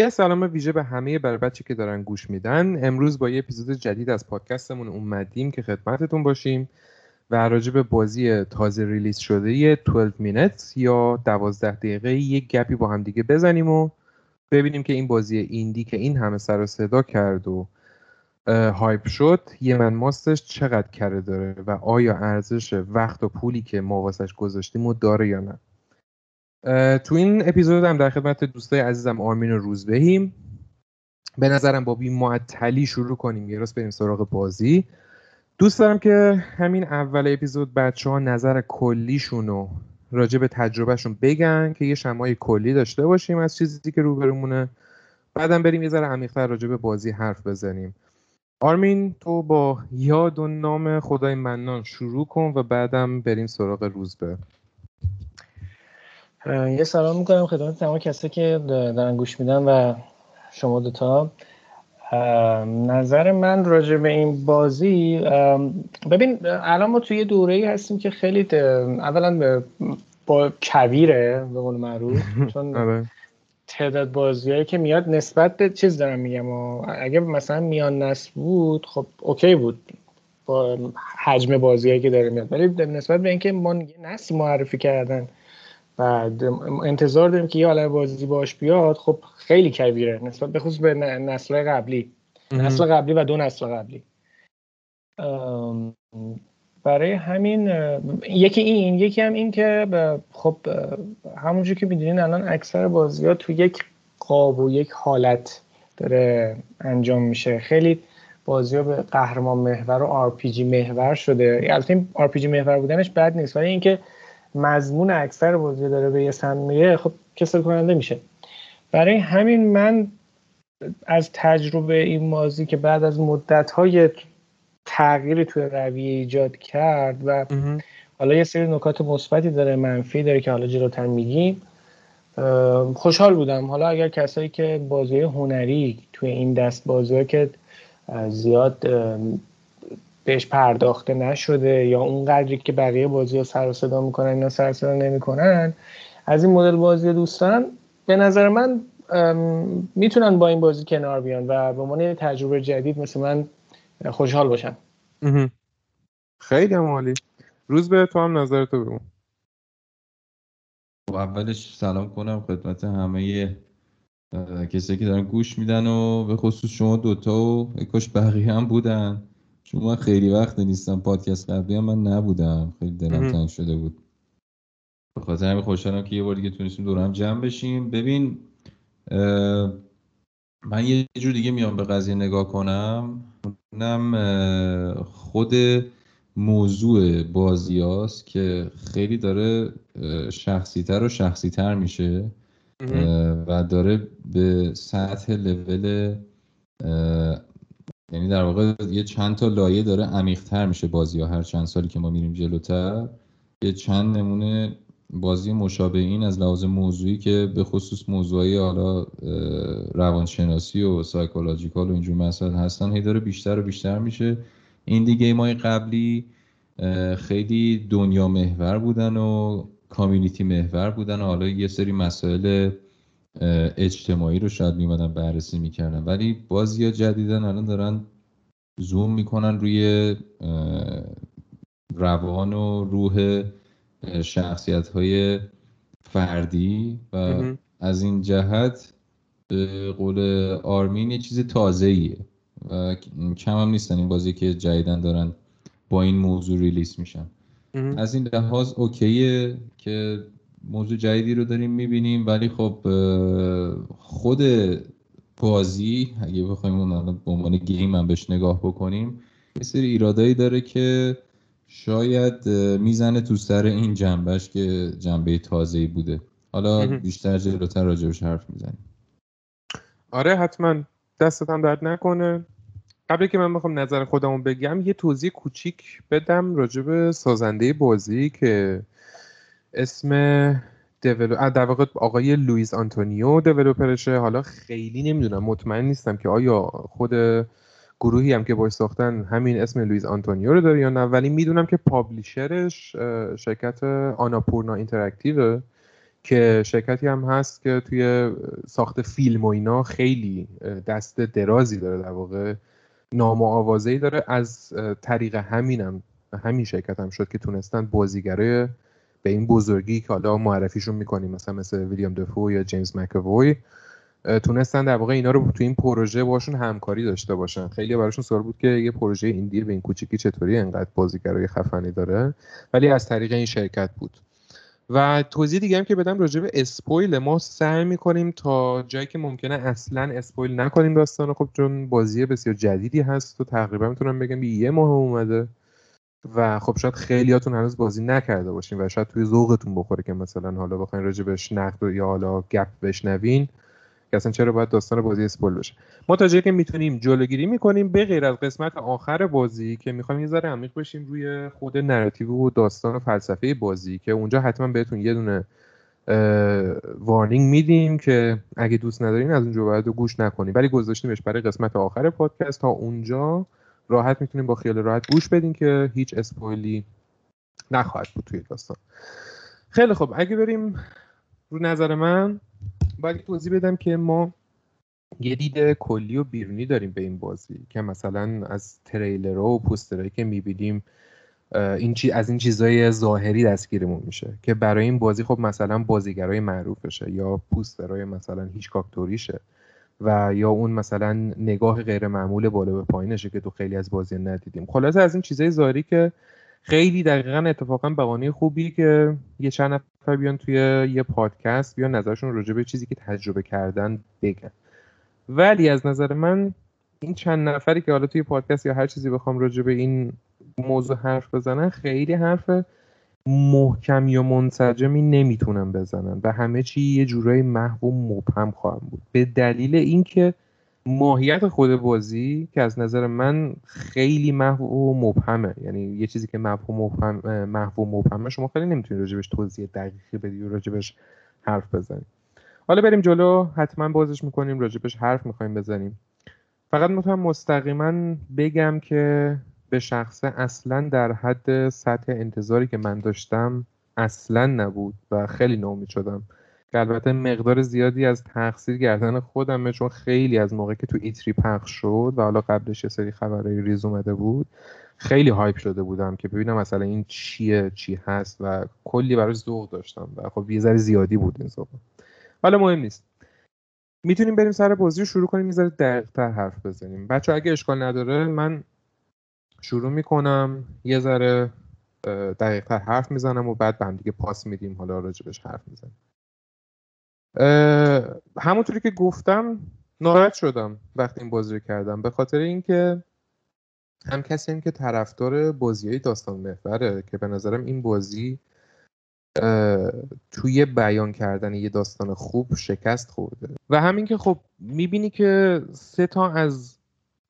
یه سلام ویژه به همه بر بچه که دارن گوش میدن. امروز با یه اپیزود جدید از پادکستمون اومدیم که خدمتتون باشیم و راجع به بازی تازه release شده 12 minutes یا 12 دقیقه یک گپی با هم دیگه بزنیم و ببینیم که این بازی indie که این همه سر و صدا کرد و hype شد یه من ماستش چقدر کره داره و آیا ارزش وقت و پولی که ما واسش گذاشتیم و داره یا نه. تو این اپیزود هم در خدمت دوستای عزیزم آرمین و روزبهیم. به نظرم با بی معطلی شروع کنیم. یه راست بریم سراغ بازی. دوست دارم که همین اول اپیزود بچه ها نظر کلیشون رو راجع به تجربهشون بگن که یه شمای کلی داشته باشیم از چیزی که روبرومونه. بعدم بریم یه ذره عمیق‌تر راجع به بازی حرف بزنیم. آرمین تو با یاد و نام خدای منان شروع کن و بعدم بریم سراغ روزبه. یه سلام می‌کنم خدمت تمام کسی که دارن گوش میدن و شما دوتا. نظر من راجع به این بازی ببین الان ما توی یه دوره ای هستیم که خیلی اولا با کویره به قول معروف چون آره. تعداد بازیایی که میاد نسبت به چیز دارم میگم. و اگه مثلا میان نسل بود خب اوکی بود با حجم بازیایی که داره میاد. ولی نسبت به اینکه ما نسل معرفی کردن و انتظار داریم که یه عالم بازی باش بیاد خب خیلی کویره نسبت به خصوص به نسل قبلی. نسل قبلی و دو نسل قبلی. برای همین یکی این یکی هم این که خب همونجور که می‌دونین الان اکثر بازی ها تو یک قاب و یک حالت داره انجام میشه. خیلی بازی ها به قهرمان محور و RPG محور شده. البته این RPG محور بودنش بد نیست ولی اینکه مضمون اکثر بازی داره به یه سمت میره خب کسل کننده میشه. برای همین من از تجربه این بازی که بعد از مدت های تغییری توی رویه ایجاد کرد و حالا یه سری نکات مثبتی داره منفی داره که حالا جلوتر میگیم خوشحال بودم. حالا اگر کسایی که بازی هنری توی این دست بازی که زیاد بهش پرداخته نشده یا اون قدری که بقیه بازی ها سر و صدا می‌کنن اینا سر صدا نمی‌کنن از این مدل بازی دوستان به نظر من می‌تونن با این بازی کنار بیان و به عنوان تجربه جدید مثل من خوشحال باشن. خیلی عالی. روز به تو هم نظرتو بگو. خب اولش سلام کنم خدمت همه کسی که دارن گوش میدن و به خصوص شما دوتا و کاش بقیه هم بودن. چون من خیلی وقت نیستم پادکست قبلی هم من نبودم. خیلی دلم تنگ شده بود. به خاطر همین خوشحالم که یه بار دیگه تونستیم دور هم جمع بشیم. ببین من یه جور دیگه میام به قضیه نگاه کنم. اونم خود موضوع بازیاست که خیلی داره شخصیتر و شخصیتر میشه. و داره به سطح لول یعنی در واقع یه چند تا لایه داره عمیقتر میشه بازی ها. هر چند سالی که ما میریم جلوتر یه چند نمونه بازی مشابه این از لحاظ موضوعی که به خصوص موضوعی حالا روانشناسی و سایکولوژیکال و اینجور مسائل هستن هی داره بیشتر و بیشتر میشه. این دیگه مای قبلی خیلی دنیا محور بودن و کامیونیتی محور بودن و حالا یه سری مسائل اجتماعی رو شاید میمدن بررسی می‌کردن. ولی بازی جدیدن الان دارن زوم می‌کنن روی روان و روح شخصیت های فردی و از این جهت به قول آرمین یه چیز تازه ایه و کم هم نیستن این بازی که جدیدن دارن با این موضوع ریلیس میشن. از این لحاظ اوکیه که موضوع جدیدی رو داریم می‌بینیم ولی خب خود بازی اگه بخوایم اون به عنوان گیم هم بهش نگاه بکنیم یه سری ایرادایی داره که شاید می‌زنه تو سر این جنبش که جنبه تازه‌ای بوده. حالا بیشتر جلوتر راجبش حرف می‌زنیم. آره حتما. دستت هم درد نکنه. قبل که من بخوام نظر خودمو بگم یه توضیح کوچیک بدم راجب سازنده بازی که اسم develo... در واقع آقای لوئیس آنتونیو developer شه. حالا خیلی نمی‌دونم مطمئن نیستم که آیا خود گروهی هم که باش ساختن همین اسم لوئیس آنتونیو رو داره یا نه. ولی می‌دونم که publisher ش شرکت Annapurna Interactive که شرکتی هم هست که توی ساخت فیلم و اینا خیلی دست درازی داره. در واقع نام و آوازه‌ای داره. از طریق همینم همین شرکت هم شد که تونستن بازیگرای به این بزرگی که حالا معرفیشون می‌کنیم مثلا مثل ویلیام دفو یا جیمز مکووی تونستن در واقع اینا رو تو این پروژه باشون همکاری داشته باشن. خیلی براشون سوال بود که یه پروژه ایندی به این کوچیکی چطوری انقدر بازیگرای خفنی داره؟ ولی از طریق این شرکت بود. و توضیح دیگه هم که بدم راجع به اسپویل ما سعی می‌کنیم تا جایی که ممکنه اصلا اسپویل نکنیم داستان خب چون بازی بسیار جدیدی هست و تقریبا می‌تونم بگم یه ماه اومده. و خب شاید خیلیاتون هنوز بازی نکرده باشین و شاید توی ذوقتون بخوره که مثلا حالا بخواین بهش نقد یا حالا گپ بشنوین که اصلا چرا باید داستان بازی spoil بشه. ما تا جایی که می‌تونیم جلوگیری می‌کنیم به غیر از قسمت آخر بازی که می‌خوایم یه ذره عمیق بشیم روی خود narrative و داستان و فلسفه بازی که اونجا حتما بهتون یه دونه warning میدیم که اگه دوست ندارین از اونجا باید گوش نکنیم ولی گذاشتیمش برای قسمت آخر پادکست. تا اونجا راحت می‌تونیم با خیال راحت گوش بدین که هیچ اسپویلی نخواهد بود توی داستان. خیلی خب اگه بریم رو نظر من باید توضیح بدم که ما یه دید کلی و بیرونی داریم به این بازی که مثلا از تریلر و پوسترهایی که می‌بینیم این چی از این چیزای ظاهری دستگیرمون میشه که برای این بازی خب مثلا بازیگرای معروفشه یا پوسترهای مثلا هیچ کاکتوریشه. و یا اون مثلا نگاه غیر معمول بالا به پایینشه که تو خیلی از بازی ندیدیم. خلاصه از این چیزای ظاهری که خیلی دقیقا اتفاقا بقانه خوبی که یه چند نفر بیان توی یه پادکست بیان نظرشون راجع به چیزی که تجربه کردن بگن. ولی از نظر من این چند نفری که حالا توی پادکست یا هر چیزی بخوام راجع به این موضوع حرف بزنن خیلی حرف محکم یا منسجمی نمی‌تونن بزنن و همه چی یه جورایی محو و مبهم خواهم بود. به دلیل اینکه ماهیت خود بازی که از نظر من خیلی محو و مبهمه. یعنی یه چیزی که محو و مبهم محو و مبهمه شما خیلی نمی‌تونید راجبش توضیح دقیقی بدی و راجبش حرف بزنید حالا بریم جلو حتما بازش می‌کنیم راجبش حرف می‌خوایم بزنیم. فقط می‌تونم مستقیما بگم که به شخصه اصلا در حد سطح انتظاری که من داشتم اصلا نبود و خیلی ناامید شدم که البته مقدار زیادی از تقصیر گردن خودمه چون خیلی از موقع که تو ایتری پخش شد و حالا قبلش یه سری خبرهای ریز اومده بود خیلی هایپ شده بودم که ببینم مثلا این چیه چی هست و کلی براش ذوق داشتم و خب یه ذره زیادی بود این ذوق. حالا مهم نیست. می‌تونیم بریم سر بازی رو شروع کنیم یه ذره دقیق‌تر حرف بزنیم. بچه اگه اشکال نداره من شروع می‌کنم. یه ذره دقیقتر حرف می‌زنم و بعد به هم دیگه پاس میدیم. حالا راجبش حرف می‌زنیم. همونطوری که گفتم ناراحت شدم وقتی این بازی رو کردم. به خاطر اینکه هم کسی هم که طرفدار بازی های داستان محوره که به نظرم این بازی توی بیان کردن یه داستان خوب شکست خورده. و همین که خب می‌بینی که سه تا از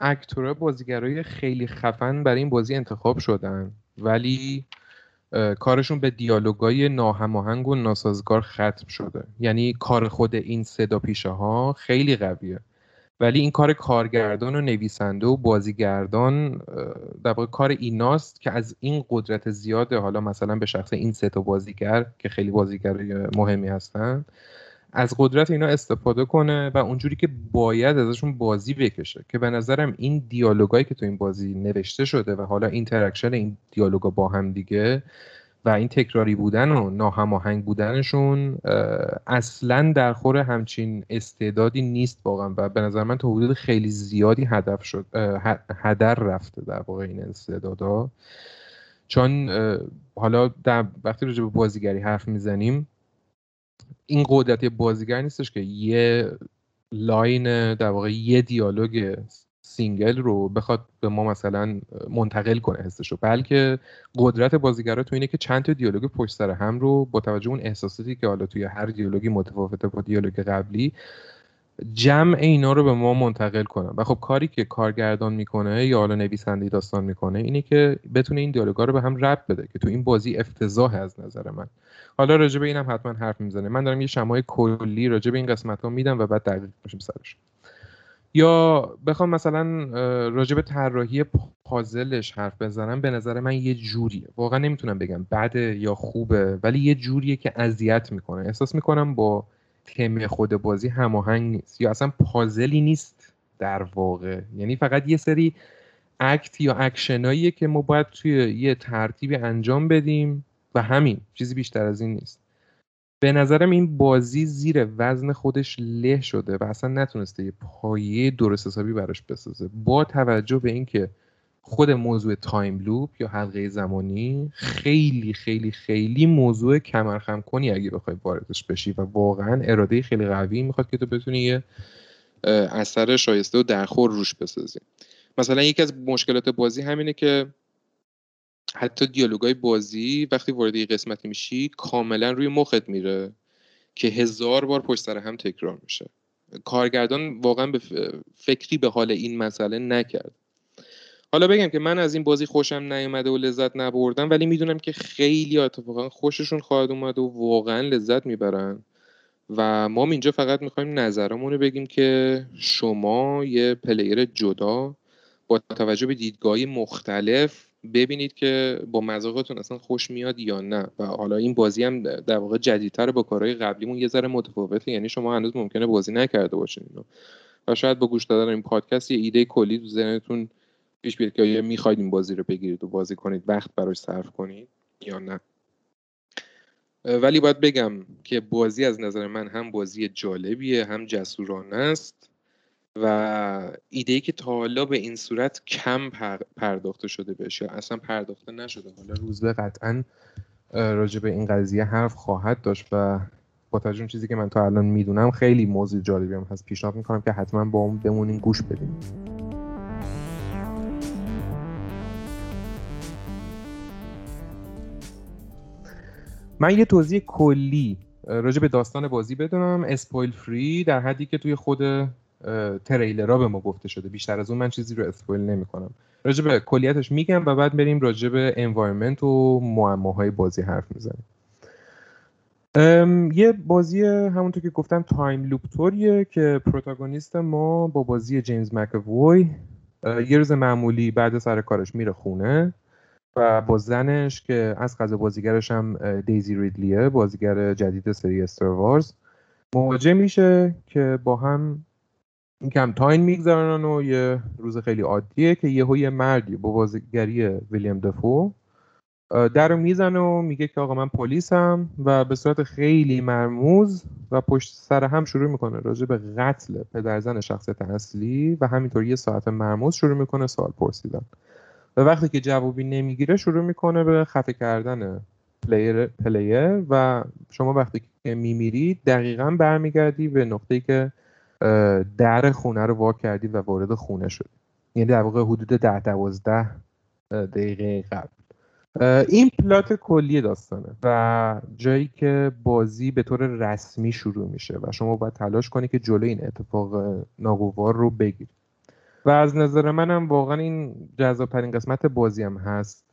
اکتورها بازیگرای خیلی خفن برای این بازی انتخاب شدن. ولی کارشون به دیالوگای ناهماهنگ و ناسازگار ختم شده. یعنی کار خود این صدا پیشه ها خیلی قویه. ولی این کار کارگردان و نویسنده و بازیگردان در واقع کار ایناست که از این قدرت زیاده. حالا مثلا به شخص این سه تا بازیگر که خیلی بازیگر مهمی هستن از قدرت اینا استفاده کنه و اونجوری که باید ازشون بازی بکشه که به نظرم این دیالوگایی که تو این بازی نوشته شده و حالا interaction این دیالوگا با هم دیگه و این تکراری بودن و ناهماهنگ بودنشون اصلا در خور همچین استعدادی نیست واقعا و به نظر من تا حدود خیلی زیادی هدر شد هدر رفته در واقع این استعدادا چون حالا در وقتی راجع به بازیگری حرف می‌زنیم این قدرت بازیگر نیستش که یه line در واقع یه دیالوگ single رو بخواد به ما مثلا منتقل کنه حسش رو بلکه قدرت بازیگرا تو اینه که چند تا دیالوگ پشت سر هم رو با توجه اون احساساتی که حالا توی هر دیالوگی متفاوته با دیالوگ قبلی جمع اینا رو به ما منتقل کنم و خب کاری که کارگردان می‌کنه یا حالا نویسنده داستان می‌کنه اینه که بتونه این دیالوگا رو به هم ربط بده که تو این بازی افتضاح از نظر من. حالا راجع به اینم حتما حرف می‌زنه. من دارم یه شمای کلی راجع به این قسمت ها میدم و بعد دقیق میشیم سرش. یا بخوام مثلا راجع به طراحی پازلش حرف بزنم به نظر من یه جوریه. واقعا نمی‌تونم بگم بده یا خوبه ولی یه جوریه که اذیت می‌کنه. احساس می‌کنم با تم خود بازی هماهنگ نیست. یا اصلا پازلی نیست در واقع. یعنی فقط یه سری اکت یا اکشناییه که ما باید توی یه ترتیبی انجام بدیم و همین چیزی بیشتر از این نیست. به نظرم این بازی زیر وزن خودش له شده و اصلا نتونسته یه پایه درست حسابی براش بسازه. با توجه به اینکه خود موضوع time loop یا حلقه زمانی خیلی خیلی خیلی موضوع کمرخم کنیه اگه بخوای واردش بشی و واقعا اراده خیلی قوی می‌خواد که تو بتونی یه اثر شایسته و درخور روش بسازی. مثلا یکی از مشکلات بازی همینه که حتی دیالوگای بازی وقتی وارد یه قسمتی میشی کاملا روی مخت میره که هزار بار پشت سر هم تکرار میشه. کارگردان واقعا به فکری به حال این مسئله نکرد. حالا بگم که من از این بازی خوشم نیومده و لذت نبردم ولی می‌دونم که خیلی اتفاقا خوششون خواهد اومد و واقعا لذت می‌برن. و ما اینجا فقط می‌خوایم نظرمون رو بگیم که شما یه پلیر جدا با توجه به دیدگاه مختلف ببینید که با مذاقتون اصلا خوش میاد یا نه. و حالا این بازی هم در واقع جدیدتر با کارهای قبلیمون یه ذره متفاوته یعنی شما هنوز ممکنه بازی نکرده باشین و شاید با گوش دادن این پادکست یه ایده کلی تو ذهنتون پیش بیاد که آیا می‌خواید این بازی رو بگیرید و بازی کنید وقت براش صرف کنید یا نه؟ ولی باید بگم که بازی از نظر من هم بازی جالبیه هم جسورانه است و ایده ای که تا حالا به این صورت کم پرداخته شده یا اصلا پرداخته نشده. حالا روزبه قطعا راجع به این قضیه حرف خواهد داشت و با توجه چیزی که من تا الان می‌دونم خیلی موضوع جالبی هم هست. پیشنهاد می‌کنم که حتما با اون بمونین گوش بدیم. من یه توضیح کلی راجع به داستان بازی بدونم. اسپویل فری در حدی که توی خود تریلرها به ما گفته شده. بیشتر از اون من چیزی رو اسپویل نمی‌کنم. راجع به کلیتش میگم و بعد بریم راجع به انوایرمنت و معماهای بازی حرف می‌زنیم. یه بازی همونطور که گفتم time loop طوریه که protagonist ما با بازی جیمز مکووی یه روز معمولی بعد سر کارش میره خونه. و با زنش که از قضا بازیگرش هم دیزی ریدلیه بازیگر جدید سری Star Wars. مواجه میشه که با هم یکم time میگذرونن و یه روز خیلی عادیه که یه مردی با بازیگری ویلیام دفو در می‌زنه و میگه که آقا من پلیسم و به صورت خیلی مرموز و پشت سر هم شروع می‌کنه. راجع به قتل پدرزن شخصیت اصلی و همینطور یه ساعت مرموز شروع می‌کنه سوال پرسیدن. و وقتی که جوابی نمی‌گیره شروع می‌کنه به خفه کردن player, player و شما وقتی که میمیرید دقیقا برمیگردی به نقطه‌ای که در خونه رو وا کردی و وارد خونه شدی. یعنی در واقع حدود ده دوازده دقیقه قبل. این plot کلی داستانه و جایی که بازی به طور رسمی شروع میشه و شما باید تلاش کنی که جلو این اتفاق ناگوار رو بگیری. و از نظر منم واقعا این جذابترین قسمت بازی هم هست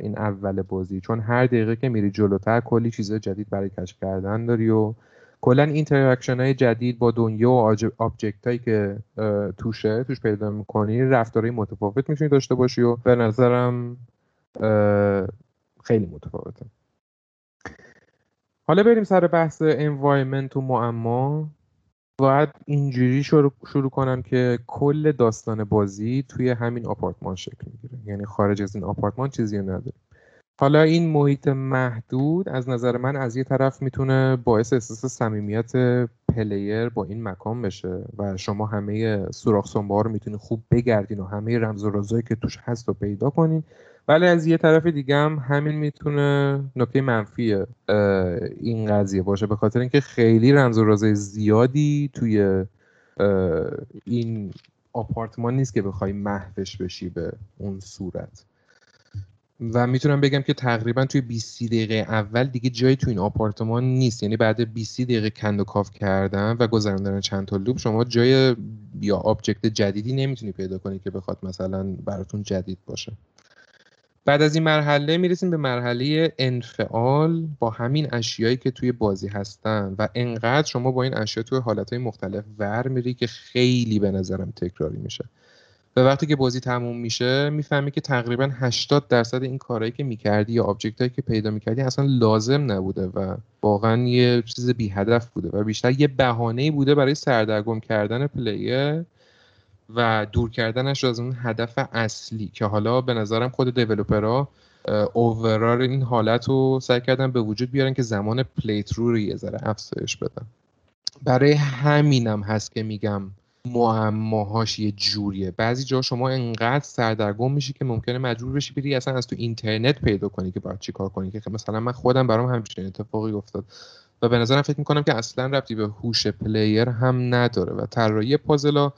این اول بازی. چون هر دقیقه که میری جلوتر کلی چیز جدید برای کشف کردن داری و کلا interaction های جدید با دنیا و object هایی که توشه توش پیدا می‌کنی رفتارهای متفاوت می‌تونی داشته باشی و به نظرم خیلی متفاوته. حالا بریم سر بحث انوایرمنت و معما. باید اینجوری شروع, شروع کنم که کل داستان بازی توی همین آپارتمان شکل می‌گیره. یعنی خارج از این آپارتمان چیزی نداره. حالا این محیط محدود از نظر من از یه طرف می‌تونه باعث احساس صمیمیت پلیر با این مکان بشه و شما همه سوراخ سنبه رو می‌تونید خوب بگردین و همه رمز و رازایی که توش هست رو پیدا کنین. ولی از یه طرف دیگه هم همین می‌تونه نکته منفی این قضیه باشه. به خاطر اینکه خیلی رمز و رازای زیادی توی این آپارتمان نیست که بخوای محوش بشی به اون صورت. و می‌تونم بگم که تقریبا توی 20 دقیقه اول دیگه جایی تو این آپارتمان نیست. یعنی بعد 20 دقیقه کند و کاف کردن و گذراندن چند تا لوب. شما جای یا object جدیدی نمی‌تونی پیدا کنی که بخواد مثلا براتون جدید باشه. بعد از این مرحله می‌رسیم به مرحله انفعال. با همین اشیایی که توی بازی هستن و انقدر شما با این اشیا توی حالتهای مختلف ور میری که خیلی به نظرم تکراری میشه. و وقتی که بازی تموم میشه می‌فهمی که تقریبا 80 درصد این کارهایی که می‌کردی یا object هایی که پیدا می‌کردی اصلا لازم نبوده و واقعا یه چیز بی هدف بوده و بیشتر یه بهانه بوده برای سردرگم کردن player و دور کردنش از اون هدف اصلی که حالا به نظرم خود developer ها overall این حالت رو سعی کردن به وجود بیارن که زمان play رو یه ذره افزایش بدن. برای همینم هست که میگم معماهاش یه جوریه. بعضی جا شما انقدر سردرگم میشی که ممکنه مجبور بشی بری اصلا از تو اینترنت پیدا کنی که باید چیکار کنی. که مثلا من خودم برام همچین اتفاقی افتاد و به نظرم فکر می‌کنم که اصلا ربطی به هوش player هم نداره و طراحی پازلا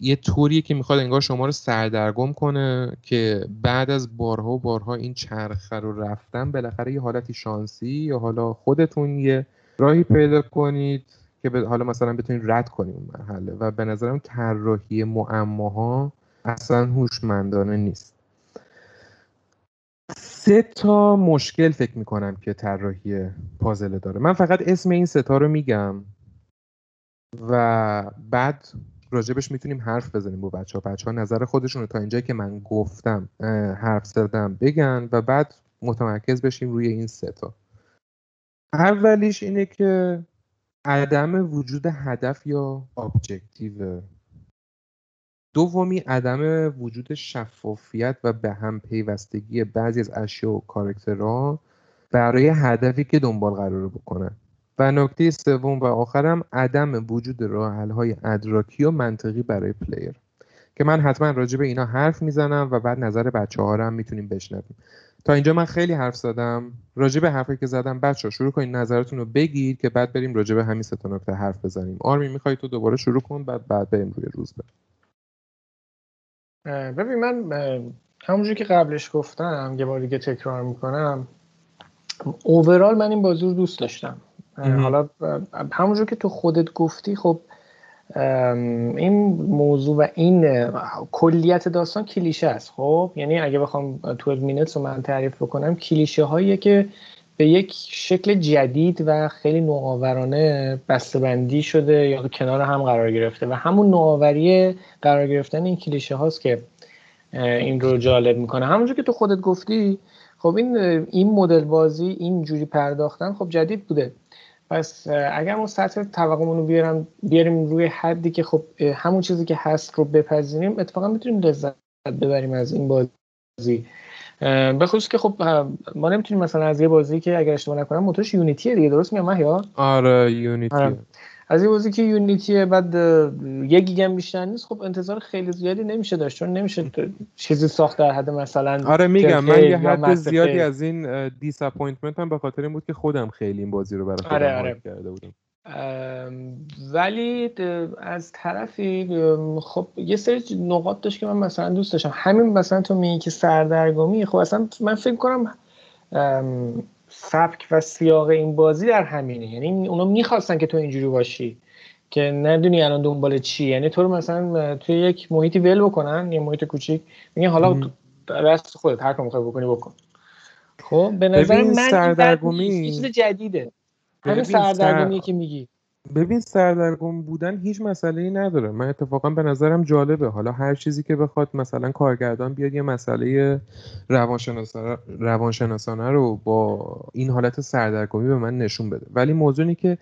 یه طوریه که می‌خواد انگار شما رو سردرگم کنه که بعد از بارها و بارها این چرخه رو رفتن بالاخره یه حالتی شانسی یا حالا خودتون یه راهی پیدا کنید. که حالا مثلا بتونید رد کنید اون مرحله و به نظرم طراحی معماها اصلا هوشمندانه نیست. سه تا مشکل فکر می‌کنم که طراحی پازل داره. من فقط اسم این ستا رو میگم و بعد راجبش می‌تونیم حرف بزنیم با بچه ها بچه ها نظر خودشون رو تا اینجایی که من گفتم حرف زدم بگن و بعد متمرکز بشیم روی این سه تا. اولیش اینه که عدم وجود هدف یا objective دومی عدم وجود شفافیت و به هم پیوستگی بعضی از اشیا و کارکترها برای هدفی که دنبال قراره بکنن. و نکته سوم و آخرم عدم وجود راه های ادراکی و منطقی برای پلیر که من حتما راجع به اینا حرف می‌زنم و بعد نظر بچه ها هم می‌تونیم بشنویم. تا اینجا من خیلی حرف زدم. راجع به حرفی که زدم بچه ها شروع کنید نظرتون رو بگید که بعد بریم راجع به همین سه نکته حرف بزنیم. آرمی می‌خوای تو دوباره شروع کن؟ بعد بعد بریم روی روز بریم. ببین من همونجور که قبلش گفتم یه بار دیگه تکرار می‌کنم. اوورال من این بازی رو دوست داشتم. حالا همونجور که تو خودت گفتی خب این موضوع و این کلیت داستان کلیشه است. خب یعنی اگه بخوام 12 مینتس رو من تعریف بکنم کلیشه هایی که به یک شکل جدید و خیلی نوآورانه بسته‌بندی شده یا کنار هم قرار گرفته و همون نوآوری قرار گرفتن این کلیشه هاست که این رو جالب می‌کنه. همونجور که تو خودت گفتی خب این این مدل بازی این جوری پرداختن خب جدید بوده. پس اگر ما سطح توقعمون رو بیارم بیاریم روی حدی که خب همون چیزی که هست رو بپذیریم اتفاقا می‌تونیم لذت ببریم از این بازی. به خصوص که خب ما نمی‌تونیم مثلا از یه بازی که اگر اشتباه نکنم موتورش یونیتیه دیگه درست میگم یا آره یونیتی آره. از این بازی که یونیتیه بعد یک گیگم بیشتر نیست خب انتظار خیلی زیادی نمیشه داشت چون نمیشه چیزی ساخت در حد مثلا آره میگم من یه حد زیادی از این disappointment هم به خاطر این بود که خودم خیلی این بازی رو برای خودم آره آره. کرده بودم. ولی از طرفی خب یه سری نقاط داشت که من مثلا دوست داشتم. همین مثلا تو میگی که سردرگمی خب اصلا من فکر کنم سبک و سیاق این بازی در همینه. یعنی اونا می‌خواستن که تو اینجوری باشی که ندونی الان دنبال چی. یعنی تو رو مثلا توی یک محیطی ول بکنن یه محیط کوچیک. میگن حالا دست خودت هر کار می‌خوای بکنی بکن. خب به نظر من سردرگمی چیز جدیده. همین سردرگمی که میگی. ببین سردرگم بودن هیچ مسئله ای نداره. من اتفاقا به نظرم جالبه. حالا هر چیزی که بخواد مثلا کارگردان بیاد یه مسئله روانشناسانه رو با این حالت سردرگمی به من نشون بده. ولی موضوعی که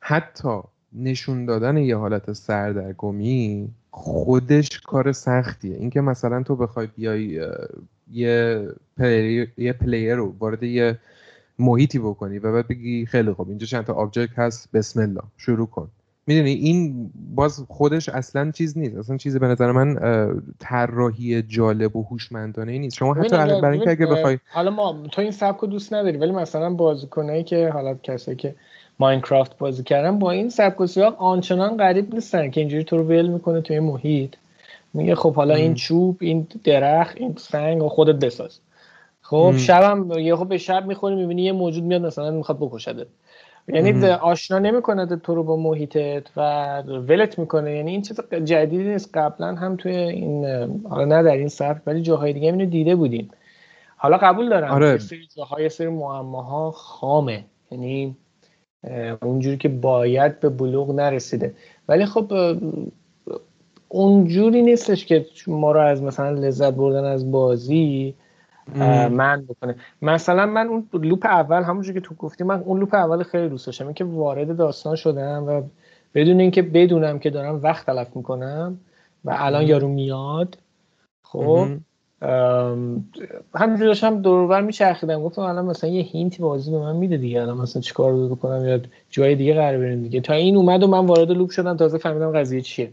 حتی نشون دادن یه حالت سردرگمی خودش کار سختیه. اینکه مثلا تو بخوای بیای یه player, یه player رو وارد یه محیطی بکنی و بعد بگی خیلی خوب اینجا چند تا object هست بسم الله شروع کن. می‌دونی؟ این باز خودش اصلا چیز نیست. اصلا چیزی به نظر من طراحی جالب و هوشمندانه نیست. شما حتی برای اینکه اگه بخوای حالا ما تو این سبک رو دوست نداری ولی مثلا بازیکنایی که حالا کسایی که ماینکرافت بازی کردن با این سبک و سیاق آنچنان غریب نیستن که اینجوری تو رو ول می‌کنه توی محیط. میگه خب حالا این چوب این درخت این سنگ و خودت بساز. خب شبم یه خب به شب می‌خوری می‌بینی یه موجود میاد مثلا می‌خواد بکشده. یعنی آشنا نمی‌کنه تو رو با محیطت و ولت می‌کنه. یعنی این چیز جدیدی نیست. قبلا هم توی این حالا نه در این سبک ولی جاهای دیگه اینو دیده بودیم. حالا قبول دارم آره. سری جاهای سری معماها خامه. یعنی اونجوری که باید به بلوغ نرسیده. ولی خب اونجوری نیستش که ما رو از مثلا لذت بردن از بازی من بکنه. مثلا من اون لوپ اول همونجوری که تو گفتی من اون لوپ اول خیلی دوست داشتم. اینکه وارد داستان شدم و بدون اینکه بدونم که دارم وقت تلف می‌کنم و الان یارو میاد خب همینجوری داشتم دورور میچرخیدم. گفتم الان مثلا یه هینتی بازی به من میده دیگه. الان مثلا چیکار بکنم؟ یا جای دیگه قرار بریم دیگه. تا این اومد و من وارد لوپ شدم تازه فهمیدم قضیه چیه.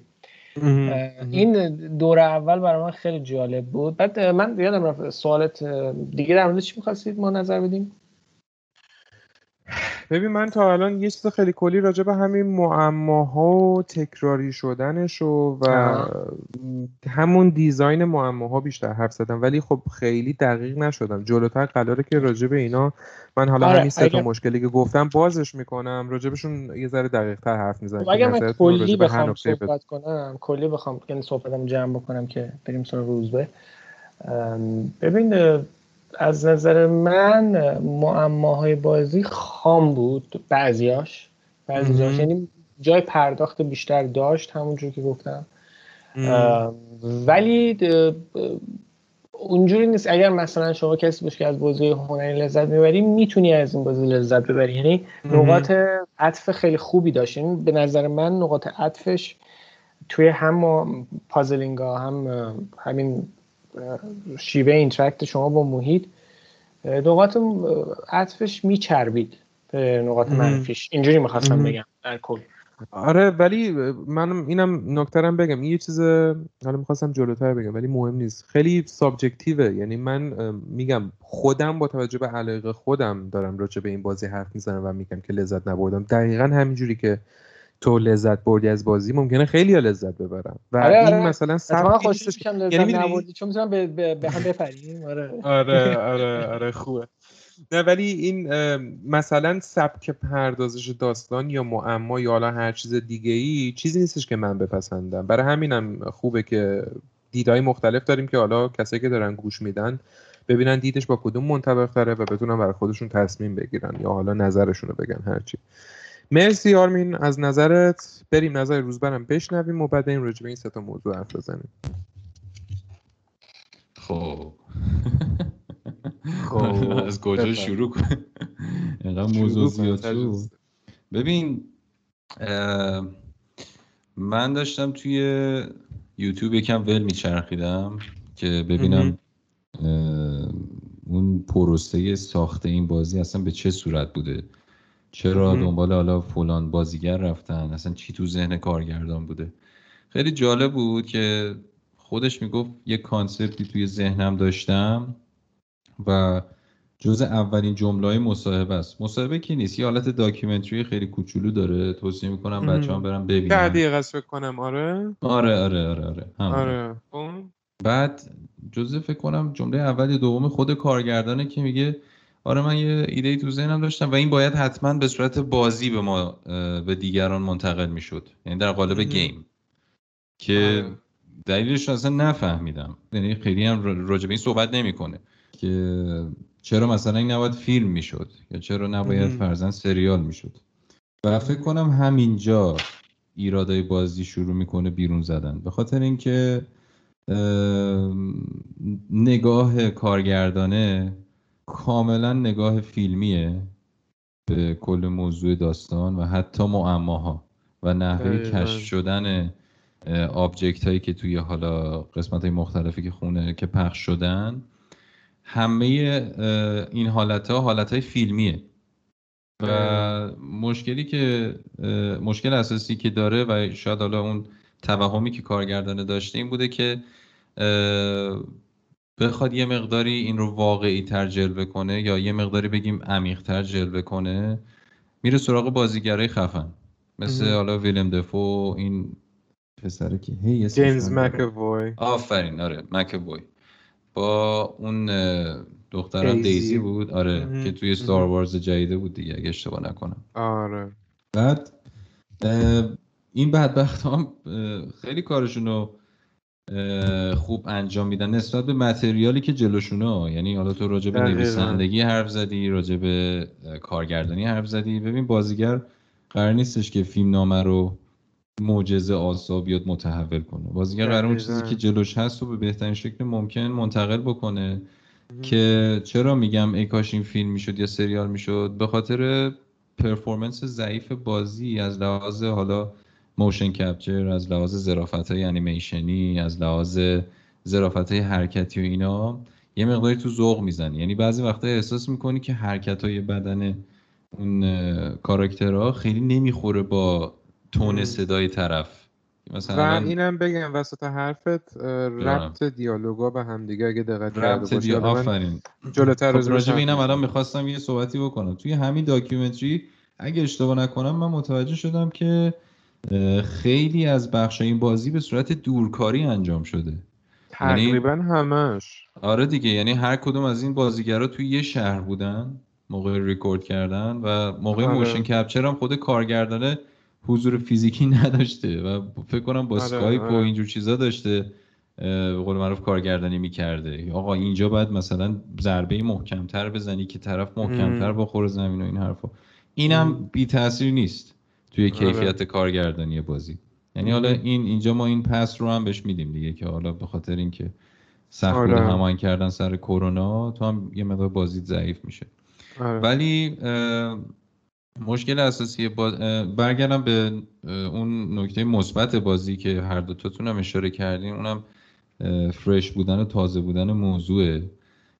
این دور اول برای من خیلی جالب بود. بعد من یادم رفت سوالت دیگه در مورد چی می‌خواستید ما نظر بدیم؟ ببین من تا الان یه چیز خیلی کلی راجع به همین معماها و تکراری شدنش و, و همون دیزاین معماها بیشتر حرف زدم. ولی خب خیلی دقیق نشدم. جلوتر قراره که راجع به اینا من حالا آره، همین سه تا مشکلی که گفتم بازش می‌کنم. راجبشون یه ذره دقیق تر حرف می‌زنم اگر من کلی بخوام صحبت کنم کلی بخوام یعنی صحبتم جمع بکنم که بریم سراغ روزبه. ببین از نظر من معماهای بازی خام بود بعضیاش. بعضیاش. یعنی جای پرداخت بیشتر داشت همونجور که گفتم. ولی اونجوری نیست. اگر مثلا شما کسی باشی که از بازی هنری لذت می‌بری می‌تونی از این بازی لذت ببری. یعنی نقاط عطف خیلی خوبی داشت. یعنی به نظر من نقاط عطفش توی هم puzzling ها هم همین شیوه interact شما با محیط نقاط عطفش میچربید به نقاط منفیش. اینجوری می‌خواستم بگم در کل. آره ولی من اینم نکته رم بگم. این یه چیز حالا می‌خواستم جلوتر بگم ولی مهم نیست. خیلی سابجکتیوه. یعنی من میگم خودم با توجه به علاقه خودم دارم راجع به این بازی حرف می‌زنم و میگم که لذت نبردم. دقیقا همینجوری که تو لذت بردی از بازی ممکنه خیلی لذت ببرم و آره این آره. مثلا سبکی نیستش یعنی نبردی چون می‌تونم به, به, به هم بپریم. آره. آره آره آره خوبه. نه ولی این مثلا سبک پردازش داستان یا معما یا حالا هر چیز دیگه ای چیزی نیستش که من بپسندم. برای همینم خوبه که دیدهای مختلف داریم که حالا کسایی که دارن گوش میدن ببینن دیدش با کدوم منطبق تره و بتونن برای خودشون تصمیم بگیرن یا حالا نظرشون رو بگن هرچی. مرسی آرمین. از نظرت بریم نظر روزبرم بشنویم و بعد این راجع به این سه تا موضوع حرف بزنیم. خب. خب. از کجا شروع کنیم؟ اینقدر موضوع زیاد شد. ببین من داشتم توی یوتیوب یکم ول میچرخیدم که ببینم اون پروسه ساخت این بازی اصلا به چه صورت بوده. چرا دنبال حالا فلان بازیگر رفتن؟ اصلا چی تو ذهن کارگردان بوده؟ خیلی جالب بود که خودش می‌گفت یه concept ی توی ذهنم داشتم و جز اولین جمله های مصاحبه است. مصاحبه که نیست؟ یه حالت documentary خیلی کوچولو داره. توصیه می‌کنم بچه‌ها هم برن ببینم بعدی فکر کنم آره؟ آره آره آره آره. آره. بعد جزء فکر کنم جمله اول یا دوم خود کارگردانه که میگه آره من یه ایده ای تو ذهنم داشتم و این باید حتما به صورت بازی به ما به دیگران منتقل می‌شد. یعنی در قالب گیم. که آره. دلیلش اصلا نفهمیدم. یعنی خیلی هم راجع به این صحبت نمی‌کنه که چرا مثلا این نباید فیلم می‌شد یا چرا نباید فرزن سریال می‌شد. و فکر کنم همینجا ایرادای بازی شروع می‌کنه بیرون زدن. به خاطر اینکه نگاه کارگردانه کاملا نگاه فیلمیه به کل موضوع داستان و حتی معماها و نحوه کشف شدن آبجکت هایی که توی حالا قسمت های مختلفی که خونه که پخش شدن همه این حالت ها حالت های فیلمیه. و مشکلی که مشکل اساسی که داره و شاید حالا اون توهمی که کارگردانه داشته این بوده که بخواد یه مقداری این رو واقعی تر جلوه کنه یا یه مقداری بگیم عمیق تر جلوه کنه میره سراغ بازیگرای خفن. مثل حالا ویلم دفو این پسره که هی جیمز مکووی آفرین آره مکووی با اون دختران دیزی. بود آره که توی ستار وارز جدیده بود دیگه اگه اشتباه نکنم. آره. بعد این بدبخت هم خیلی کارشون رو خوب انجام میدن نسبت به متریالی که جلوشونه یعنی حالا تو راجع به نویسندگی حرف زدی راجع به کارگردانی حرف زدی. ببین بازیگر قرار نیستش که فیلم نامه رو معجزه آسا بیاد متحول کنه. بازیگر قرار اون چیزی که جلوش هست رو به بهترین شکل ممکن منتقل بکنه. که چرا میگم ای کاش این فیلم می‌شد یا سریال می‌شد؟ به خاطر performance ضعیف بازی از لحاظ حالا motion capture از لحاظ ظرافت های انیمیشنی از لحاظ ظرافت های حرکتی و اینا یه مقداری تو ذوق می‌زنه. یعنی بعضی وقتا احساس می‌کنی که حرکت های بدن اون کاراکترها خیلی نمی‌خوره با tone صدای طرف. مثلا و اینم بگم وسط حرفت ربط دیالوگا به همدیگه اگه دقت کرده باشی. آفرین. جلوتر خب راجع اینم الان می‌خواستم یه صحبتی بکنم. توی همین documentary اگه اشتباه نکنم من متوجه شدم که خیلی از بخش این بازی به صورت دورکاری انجام شده. تقریبا یعنی... همش. آره دیگه یعنی هر کدوم از این بازیگرا توی یه شهر بودن موقع ریکورد کردن و موقع آره. motion capture هم خود کارگردانه حضور فیزیکی نداشته و فکر کنم با آره، سکایپ آره. و اینجور چیزا داشته به قول معروف کارگردانی می‌کرده. آقا اینجا باید مثلا ضربه محکمتر بزنی که طرف محکمتر بخوره زمین و این حرفا. اینم بی تاثیر نیست. توی آره. کیفیت کارگردانی بازی یعنی حالا این اینجا ما این پس رو هم بهش میدیم دیگه که حالا به خاطر اینکه سخت آره. هماهنگ کردن سر کرونا تو هم یه مقدار بازی ضعیف میشه آره. ولی مشکل اساسی با... برگردم به اون نکته مثبت بازی که هر دو تاتون هم اشاره کردیم اونم فرش بودن و تازه بودن موضوعه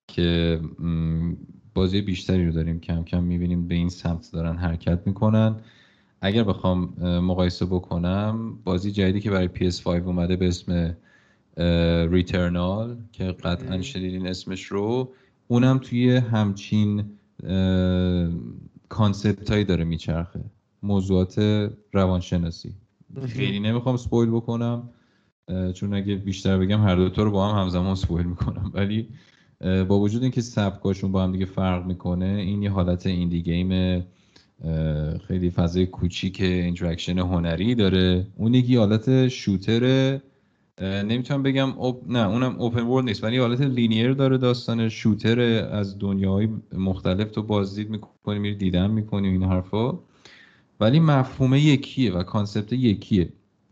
که بازی بیشتری رو داریم کم کم می‌بینیم به این سمت دارن حرکت می‌کنن اگر بخوام مقایسه بکنم بازی جدیدی که برای PS5 اومده به اسم ریترنال که قطعا شدیدین اسمش رو اونم توی همچین concept هایی داره میچرخه. موضوعات روانشناسی. خیلی نمی‌خوام spoil بکنم چون اگه بیشتر بگم هر دوتا رو با هم همزمان spoil می‌کنم. ولی با وجود اینکه سبکاشون با هم دیگه فرق می‌کنه این یه حالت indie game خیلی فضای کوچیک interaction هنری داره. اون یکی حالت shooter نمی‌تونم بگم نه اونم open world نیست ولی حالت linear داره داستان shooter از دنیاهای مختلف. تو بازدید می‌کنی میری دیدن می‌کنی این حرفا. ولی مفهومه یکیه و concept یکیه.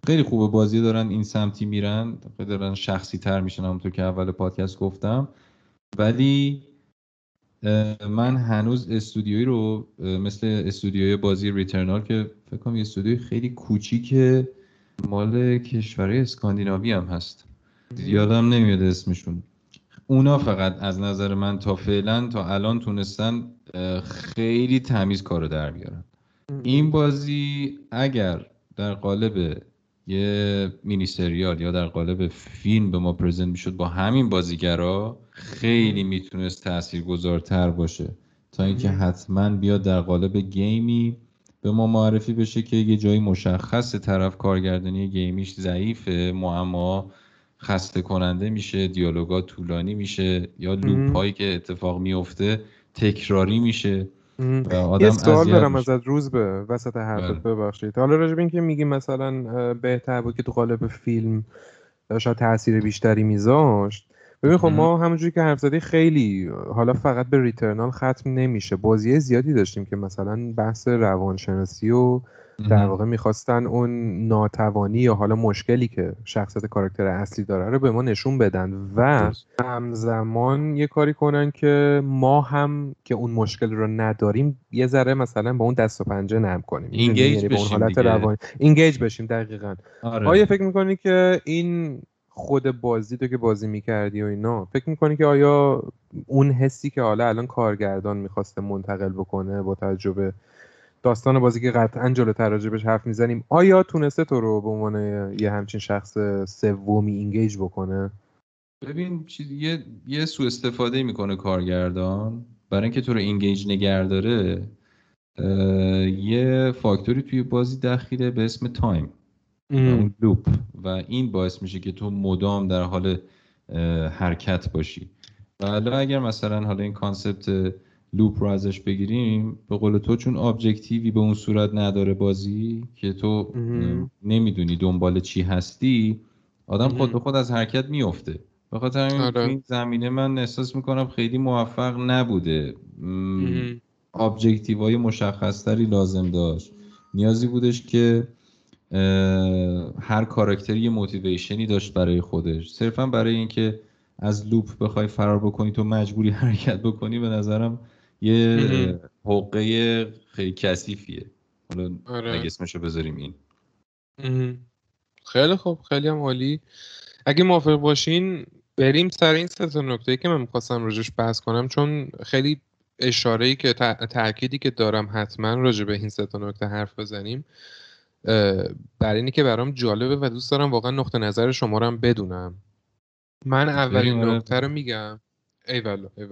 خیلی خوبه بازی دارن این سمتی میرن دارن شخصی تر میشن همونطور که اول پادکست گفتم. ولی من هنوز استودیویی رو مثل استودیوی بازی Returnal که فکر کنم یه استودیوی خیلی کوچیکه مال کشورهای اسکاندیناوی هم هست. یادم نمیاد اسمشون. اونا فقط از نظر من تا فعلا تا الان تونستن خیلی تمیز کارو در بیارن. این بازی اگر در قالب یه مینی سریال یا در قالب فیلم به ما پرزنت می‌شد با همین بازیگرا خیلی می‌تونست تاثیرگذارتر باشه. تا اینکه حتما بیاد در قالب گیمی به ما معرفی بشه که یه جایی مشخص طرف کارگردانی گیمیش ضعیفه معما خسته کننده میشه دیالوگا طولانی میشه یا لوپ هایی که اتفاق میفته تکراری میشه. آدم یه سوال دارم ازت روز به وسط حرفت بله. ببخشید. حالا راجب این که میگی مثلا بهتر بود که تو قالب فیلم شاید تاثیر بیشتری میذاشت. ببین خب ما همونجوری که حرف زدی خیلی حالا فقط به ریترنال ختم نمیشه. بازی زیادی داشتیم که مثلا بحث روانشناسی و در واقع می‌خواستن اون ناتوانی یا حالا مشکلی که شخصیت کاراکتر اصلی داره رو به ما نشون بدن و همزمان یه کاری کنن که ما هم که اون مشکل رو نداریم یه ذره مثلا با اون دست و پنجه نرم کنیم. اینگیج یعنی بشیم حالت روانی. اینگیج بشیم دقیقا. آره. آیا فکر می‌کنی که این خود بازی تو که بازی می‌کردی و اینا فکر می‌کنی که آیا اون حسی که حالا الان کارگردان می‌خواسته منتقل بکنه با تجربه داستان بازی که قطعا جلوتر راجبش حرف می‌زنیم. آیا تونسته تو رو به عنوان یه همچین شخص سومی engage بکنه؟ ببین یه یه سوء استفاده می‌کنه کارگردان. برای اینکه تو رو engage نگه داره یه فاکتوری توی بازی دخیله به اسم time. اون loop. و این باعث میشه که تو مدام در حال حرکت باشی. و اگر مثلا حالا این concept loop رو ازش بگیریم به قول تو چون objective ی به اون صورت نداره بازی که تو نمی‌دونی دنبال چی هستی آدم خود به خود از حرکت میفته به خاطر آره. این زمینه من احساس می‌کنم خیلی موفق نبوده. objective های مشخصتری لازم داشت. نیازی بودش که هر character ی یه motivation ی داشت برای خودش. صرفا برای اینکه از loop بخوای فرار بکنی تو مجبوری حرکت بکنی به نظرم یه حقه خیلی کثیفیه. حالا آره. اگه اسمشو بذاریم این. خیلی خوب خیلی هم عالی. اگه موافق باشین بریم سر این سه نکته که من می‌خواستم راجش بحث کنم چون خیلی اشاره ای که تأکیدی که دارم حتما راجع به این سه نکته حرف بزنیم برای اینی که برام جالبه و دوست دارم واقعا نقطه نظر شما رو هم بدونم. من اولین نکته رو میگم. ای والا ای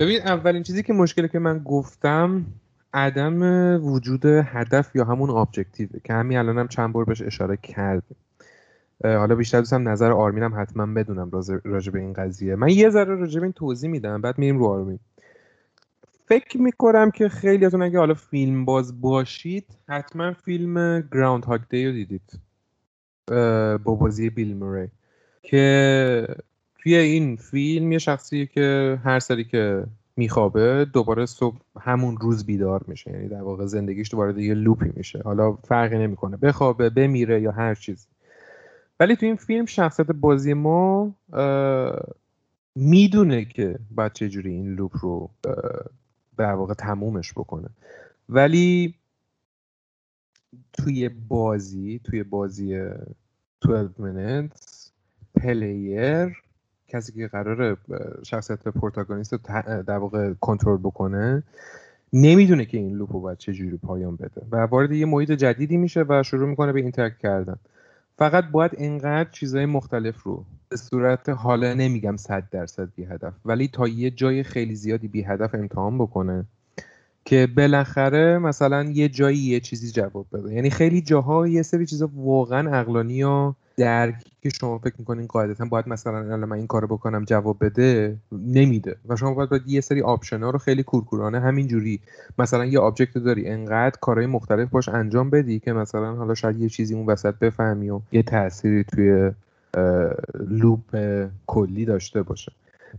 ببین اولین چیزی که مشکلی که من گفتم عدم وجود هدف یا همون ابجکتیوه که همین الانم چند بار بهش اشاره کردیم. حالا بیشتر دوستم نظر آرمینم حتما بدونم راجع به این قضیه. من یه ذره راجع به این توضیح میدم بعد میریم رو آرمین. فکر می‌کنم که خیلی ازون اگه حالا فیلم باز باشید حتما فیلم گراوند هاک دی رو دیدید. با بازی بیل موری که توی این فیلم یه شخصی که هر سری که میخوابه دوباره صبح همون روز بیدار میشه. یعنی در واقع زندگیش دوباره یه لوپی میشه. حالا فرقی نمی‌کنه. بخوابه بمیره یا هر چیزی. ولی تو این فیلم شخصیت بازی ما می‌دونه که باید چجوری این لوپ رو در واقع تمومش بکنه. ولی توی بازی توی بازی 12 minutes player کسی که قراره شخصیت protagonist رو در واقع کنترل بکنه نمی‌دونه که این loop رو باید چجوری پایان بده. و وارد یه محیط جدیدی میشه و شروع می‌کنه به interact کردن. فقط باید اینقدر چیزهای مختلف رو به صورت حالا نمیگم صد درصد بی هدف ولی تا یه جای خیلی زیادی بی هدف امتحان بکنه. که بالاخره مثلا یه جایی یه چیزی جواب بده. یعنی خیلی جاها یه سری چیزا واقعا عقلانی و درکی که شما فکر می‌کنین قاعدتا باید مثلا الان من این کارو بکنم جواب بده نمیده. و شما باید, باید یه سری option ها رو خیلی کورکورانه همینجوری مثلا یه object داری انقدر کارهای مختلف باش انجام بدی که مثلا حالا شاید یه چیزی اون وسط بفهمی و یه تأثیری توی loop کلی داشته باشه.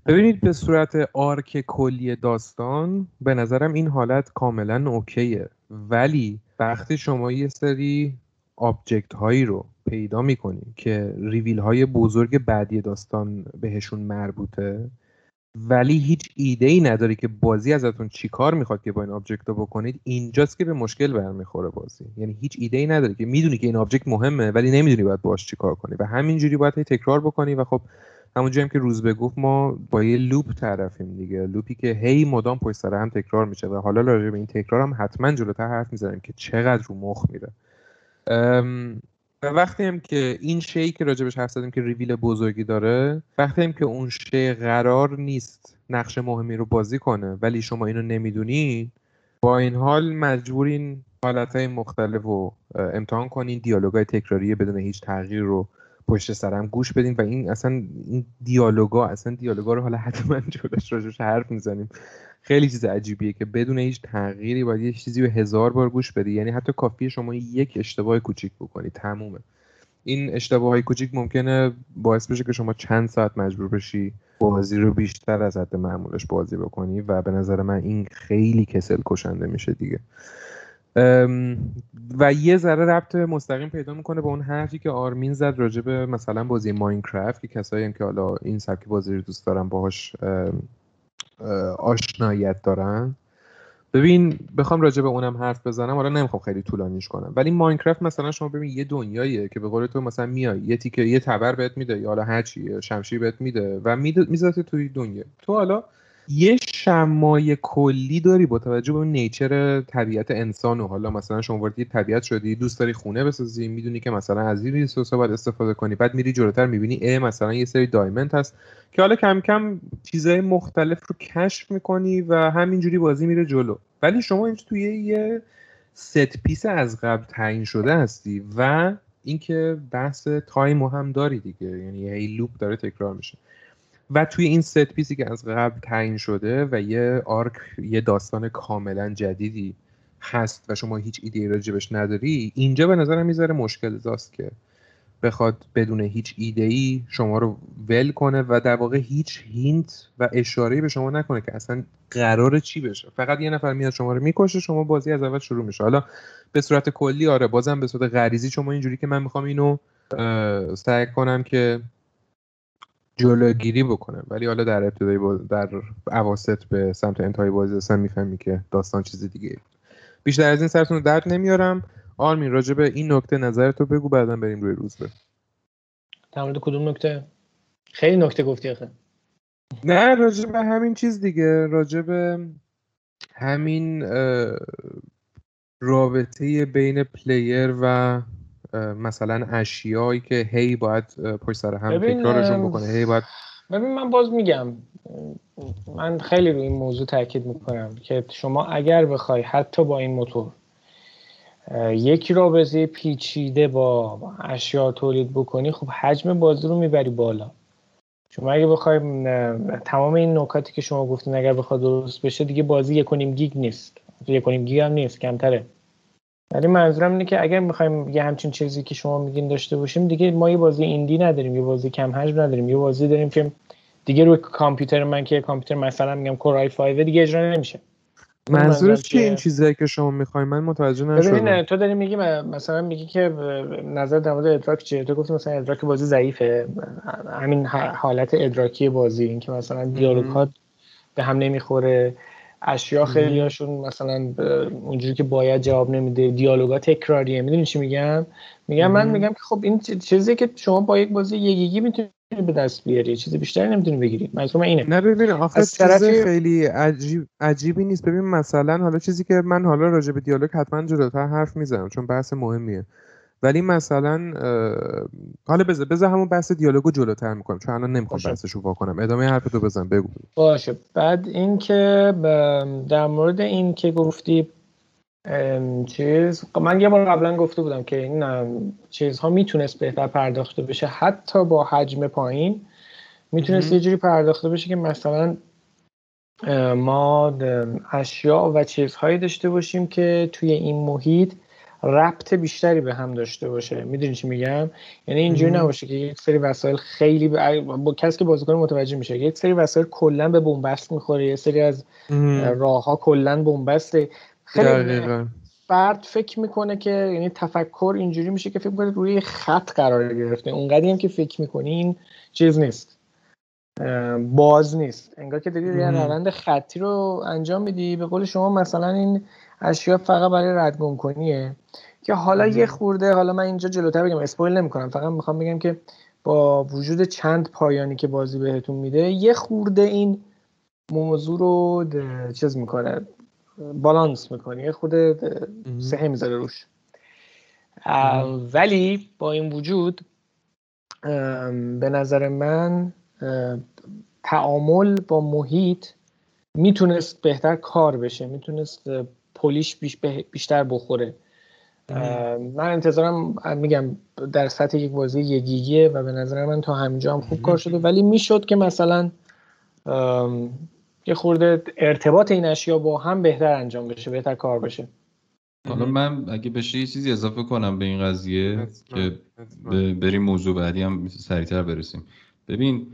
ببینید به صورت arc کلی داستان به نظرم این حالت کاملا okay ه. ولی وقتی شما یه سری object هایی رو پیدا می‌کنیم که ریویل های بزرگ بعدی داستان بهشون مربوطه ولی هیچ ایده ای نداری که بازی ازتون چی کار می‌خواد که با این object رو بکنید اینجاست که به مشکل برمیخوره بازی. یعنی هیچ ایده ای نداری که می‌دونی که این object مهمه ولی نمی‌دونی باید باش چی کار کنی. و همینجوری باید تکرار بکنی و خب همونجا هم که روزبه گفت ما با یه loop طرفیم دیگه. loop ی که هی مدام پشت سر هم تکرار میشه و حالا راجع به این تکرار هم حتما جلوتر حرف می‌زنیم که چقدر رو مخ میره. و وقتی هم که این شی که راجبش حرف زدیم که ریویل بزرگی داره وقتی هم که اون شی قرار نیست نقش مهمی رو بازی کنه ولی شما اینو نمی‌دونید با این حال مجبورین حالتهای مختلف رو امتحان کنین دیالوگای تکراری بدون هیچ تغییر رو پشت سرم گوش بدین و این اصلا این دیالوگا اصلا دیالوگا رو حالا حتما جلوش راجوش حرف می‌زنیم. خیلی چیز عجیبیه که بدون هیچ تغییری باید یه چیزی رو هزار بار گوش بدی. یعنی حتی کافیه شما یک اشتباه کوچیک بکنی. تمومه. این اشتباه های کوچیک ممکنه باعث بشه که شما چند ساعت مجبور بشی بازی رو بیشتر از حد معمولش بازی بکنی و به نظر من این خیلی کسل کشنده میشه دیگه. و یه ذره ربط مستقیم پیدا می‌کنه به اون حرفی که آرمین زد راجع مثلا بازی ماینکرافت که کسایی هم که حالا این سبک بازی رو دوست دارن باهاش آشنایت دارن. ببین بخوام راجع به اونم حرف بزنم. حالا نمی‌خوام خیلی طولانیش کنم. ولی ماینکرافت مثلا شما ببین یه دنیاییه که به قول تو مثلا میای یه تیکه یه تبر بهت میده یا حالا هر چی شمشیر بهت میده و می‌ذاره توی دنیا. تو حالا یه شمای کلی داری با توجه به نیچر طبیعت انسان و حالا مثلا شما وارد طبیعت شدی دوست داری خونه بسازی می‌دونی که مثلا از این ریسورس باید استفاده کنی بعد میری جلوتر می‌بینی اه مثلا یه سری دایمنت هست که حالا کم کم چیزهای مختلف رو کشف می‌کنی و همینجوری بازی میره جلو. ولی شما اینجا توی یه set piece از قبل تعیین شده هستی و اینکه بحث time هم داری دیگه یعنی یه loop داره تکرار میشه. و توی این set piece ی که از قبل تعیین شده و یه arc یه داستان کاملا جدیدی هست و شما هیچ ایده راجبش نداری اینجا به نظرم می‌ذاره مشکل زاست که بخواد بدون هیچ ایده ای شما رو ول کنه و در واقع هیچ هینت و اشاره به شما نکنه که اصلا قرار چی بشه. فقط یه نفر میاد شما رو می‌کشه شما بازی از اول شروع میشه. حالا به صورت کلی آره بازم به صورت غریزی شما اینجوری که من می‌خوام اینو سعی کنم که جلوگیری بکنم ولی حالا در ابتدای در اواسط به سمت انتهای بازی اصلا می‌فهمی که داستان چیز دیگه بیشتر از این سرتون رو درد نمیارم. آرمین راجع به این نکته نظرتو بگو بعدا بریم روی روز به در مورد کدوم نکته؟ خیلی نکته گفتی آخه. نه راجع به همین چیز دیگه. راجع به همین رابطه بین پلیر و مثلا اشیایی که هی باید پشت سر هم تکرارشون بکنه هی باید ببین من باز میگم من خیلی روی این موضوع تاکید می‌کنم که شما اگر بخوای حتی با این موتور یک رابطه پیچیده با اشیا تولید بکنی خب حجم بازی رو می‌بری بالا. شما اگه بخوای تمام این نکاتی که شما گفتین اگر بخواد درست بشه دیگه بازی یک گیگ نیست. یک گیگ هم نیست کمتره. ولی منظورم اینه که اگر می‌خوایم یه همچین چیزی که شما میگین داشته باشیم دیگه ما یه بازی ایندی نداریم یه بازی کم حجم نداریم یه بازی داریم که دیگه روی کامپیوتر من که کامپیوتر مثلا میگم کورای 5 دیگه اجرا نمیشه. منظورش چیه این چیزایی که شما می‌خوایم من متوجه نشدم. ببین تو داری میگی مثلا میگی که نظر در مورد ادراک چیه؟ تو گفتی مثلا ادراک بازی ضعیفه. همین حالت ادراکی بازی این که مثلا دیالوگ به هم نمی‌خوره. اشیا خیلی هاشون مثلا اونجوری که باید جواب نمیده دیالوگا تکراریه. می‌دونی چی میگم؟ میگم من میگم که خب این چیزی که شما با یک بازی یگیگی می‌تونی به دست بیاری چیزی بیشتری نمی‌تونی بگیری. منظورم اینه. نه ببین آخه چیز خیلی عجیب عجیبی نیست. ببین مثلا حالا چیزی که من حالا راجع به دیالوگ حتما جلوتر حرف می‌زنم چون بحث مهمیه. ولی مثلا حالا بذار بذار همون بحث دیالوگو جلوتر می‌کنم چون الان نمی‌خوام بحثشو وا کنم. ادامه حرف تو بزن بگو. باشه. بعد اینکه در مورد این که گفتی چیز من یه بار قبلا گفته بودم که این چیزها می‌تونست بهتر پرداخته بشه. حتی با حجم پایین می‌تونست یه جوری پرداخته بشه که مثلا ما اشیاء و چیزهایی داشته باشیم که توی این محیط ربط بیشتری به هم داشته باشه. می‌دونی چی میگم؟ یعنی اینجوری نباشه که یک سری وسایل خیلی با کسی که بازیکن متوجه میشه یک سری وسایل کلا به بنبست می‌خوره یه سری از راه ها کلا بنبسته. خیلی فرد فکر می‌کنه که یعنی تفکر اینجوری میشه که فکر می‌کنه روی خط قرار گرفته. اونقدی هم که فکر می‌کنی این چیز نیست. باز نیست. انگار که داری یه روند خطی رو انجام میدی. به قول شما مثلا این اشیا فقط برای ردگم کنیه که حالا یه خورده حالا من اینجا جلوتر بگم اسپویل نمی‌کنم. فقط می‌خوام بگم که با وجود چند پایانی که بازی بهتون میده یه خورده این موضوع رو چیز می‌کنه بالانس می‌کنه. یه خود سهه می‌ذاره روش. ولی با این وجود به نظر من تعامل با محیط می‌تونست بهتر کار بشه. می‌تونست پلیش بیشتر بخوره. من انتظارم میگم در سطح یک بازی یگیگیه و به نظر من تا همینجا هم خوب کار شده. ولی می‌شد که مثلا یه خورده ارتباط این اشیا با هم بهتر انجام بشه بهتر کار بشه. حالا من اگه بشه یه چیزی اضافه کنم به این قضیه که بریم موضوع بعدی هم سریعتر برسیم. ببین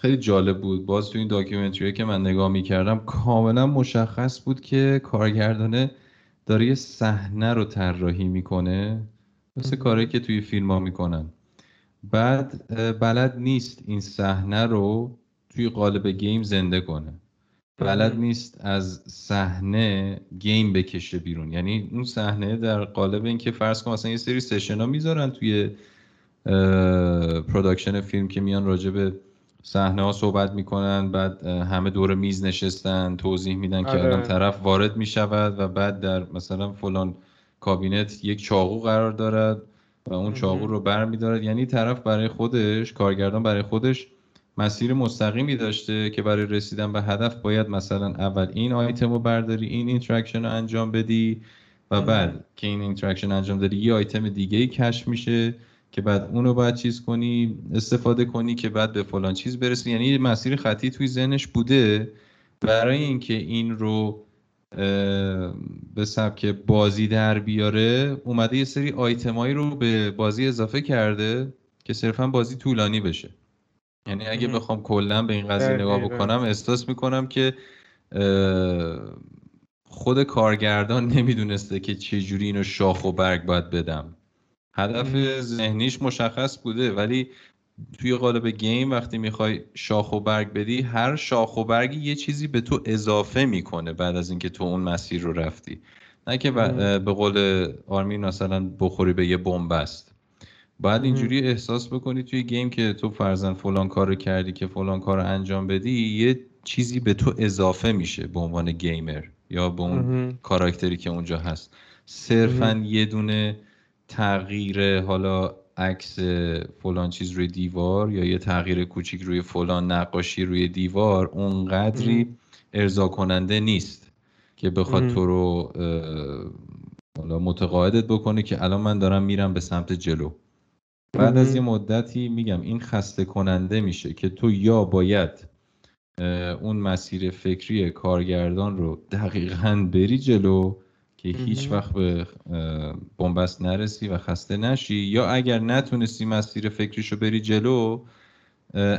خیلی جالب بود. باز تو این documentary که من نگاه می‌کردم کاملا مشخص بود که کارگردانه داره یه صحنه رو طراحی می‌کنه مثل کاری که توی فیلم ها می‌کنن. بعد بلد نیست این صحنه رو توی قالب game زنده کنه. بلد نیست از صحنه game بکشه بیرون. یعنی اون صحنه در قالب اینکه فرض کن مثلا یه سری session ها می‌ذارن توی production فیلم که میان راجع به صحنه ها صحبت می‌کنن بعد همه دور میز نشستن توضیح میدن که الان آره. طرف وارد می‌شود و بعد در مثلا فلان کابینت یک چاقو قرار دارد و اون چاقو رو بر میدارد یعنی طرف برای خودش کارگردان برای خودش مسیر مستقیمی داشته که برای رسیدن به هدف باید مثلا اول این آیتم رو برداری این interaction رو انجام بدی و بعد که این interaction انجام دادی یه آیتم دیگه ای cash میشه. که بعد اونو باید چیز کنی استفاده کنی که بعد به فلان چیز برسی. یعنی مسیر خطی توی ذهنش بوده. برای اینکه این رو به سبک بازی در بیاره اومده یه سری آیتمایی رو به بازی اضافه کرده که صرفا بازی طولانی بشه. یعنی اگه بخوام کلا به این قضیه نگاه بکنم احساس می‌کنم که خود کارگردان نمی‌دونسته که چجوری اینو شاخ و برگ باید بدم. هدف ذهنیش مشخص بوده ولی توی قالب گیم وقتی می‌خوای شاخ و برگ بدی هر شاخ و برگی یه چیزی به تو اضافه می‌کنه بعد از اینکه تو اون مسیر رو رفتی. نه که به قول آرمین مثلا بخوری به یه بنبست بعد اینجوری احساس بکنی توی گیم که تو فرزن فلان کار رو کردی که فلان کار رو انجام بدی یه چیزی به تو اضافه میشه به عنوان گیمر یا به اون کاراکتری که اونجا هست. صرفا یه دونه تغییر حالا عکس فلان چیز روی دیوار یا یه تغییر کوچیک روی فلان نقاشی روی دیوار اونقدری ارضا کننده نیست که بخواد تو رو حالا متقاعدت بکنه که الان من دارم میرم به سمت جلو. بعد از یه مدتی میگم این خسته کننده میشه که تو یا باید اون مسیر فکری کارگردان رو دقیقا بری جلو که هیچ وقت به بنبست نرسی و خسته نشی یا اگر نتونستی مسیر فکریشو بری جلو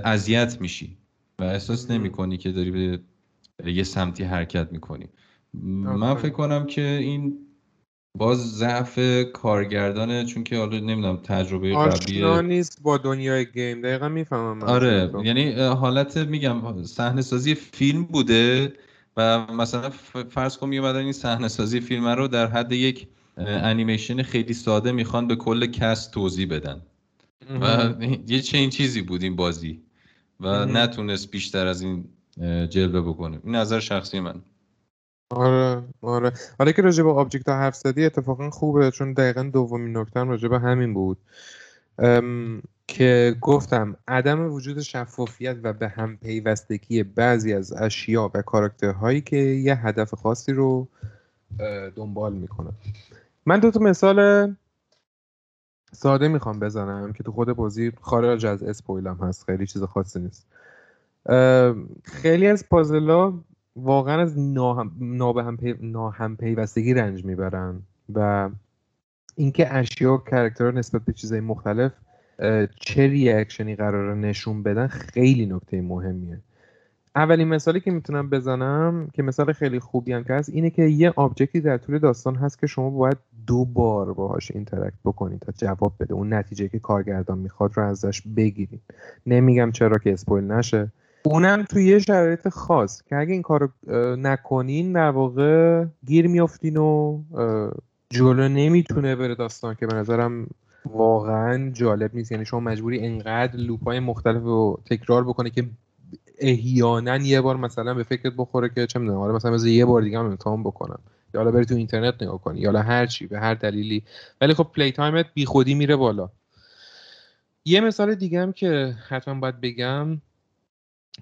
اذیت میشی و احساس نمی کنی که داری به یه سمتی حرکت می‌کنی. من فکر کنم که این باز ضعف کارگردانه چون که حالا نمی‌دونم تجربه قبلی نیست با دنیای گیم. دقیقا می‌فهمم آره یعنی حالت میگم صحنه سازی فیلم بوده. و مثلا فرض کن میومدن این صحنه سازی فیلم رو در حد یک انیمیشن خیلی ساده می‌خوان به کل cast توضیح بدن. و یه چه این چیزی بود این بازی و نتونست بیشتر از این جلوه بکنه. این نظر شخصی من. آره آره. حالا که راجع به آبجکت ها حرف زدی اتفاقا خوبه چون دقیقا دومین نکته راجع به همین بود. که گفتم عدم وجود شفافیت و به هم پیوستگی بعضی از اشیا و کاراکترهایی که یه هدف خاصی رو دنبال می‌کنن من دو تا مثال ساده می‌خوام بزنم که تو خود بازی خارج از اسپویلم هست خیلی چیز خاصی نیست. خیلی از puzzle ا واقعا از ناهم پیوستگی رنج می‌برن و اینکه اشیا و character ها نسبت به چیزهای مختلف چه reaction ی قرار نشون بدن خیلی نکته مهمیه. اولین مثالی که می‌تونم بزنم که مثال خیلی خوبی هم که هست اینه که یه object ی در طول داستان هست که شما باید دو بار باهاش interact بکنید تا جواب بده. اون نتیجه که کارگردان می‌خواد رو ازش بگیرید نمیگم چرا که اسپویل نشه. اونم توی یه شرایط خاص که اگه این کارو نکنین در واقع گیر میافتین و جلو نمی‌تونه بره داستان که به نظرم واقعا جالب نیست. یعنی شما مجبوری انقدر لوپ های مختلف رو تکرار بکنه که احیانا یه بار مثلا به فکرت بخوره که چه می‌دونم حالا مثلا یه بار دیگه هم امتحان بکنم. یا حالا بری تو اینترنت نگاه کنی یا هر چی به هر دلیلی. ولی خب play time ت بی خودی میره بالا. یه مثال دیگه هم که حتما باید بگم.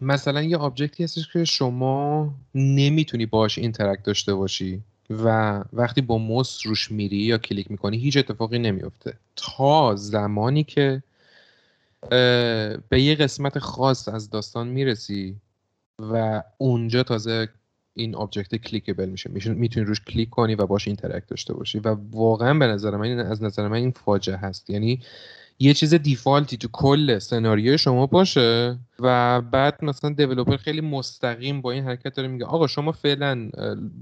مثلا یه object ی هستش که شما نمی‌تونی باش interact داشته باشی. و وقتی با موس روش میری یا کلیک می‌کنی هیچ اتفاقی نمیفته تا زمانی که به یه قسمت خاص از داستان می‌رسی و اونجا تازه این object clickable میشه. می‌تونی روش کلیک کنی و باش interact داشته باشی. و واقعا به نظر من از نظر من این فاجعه هست. یعنی یه چیز default ی تو کل سناریوی شما باشه و بعد مثلا developer خیلی مستقیم با این حرکت داره میگه آقا شما فعلا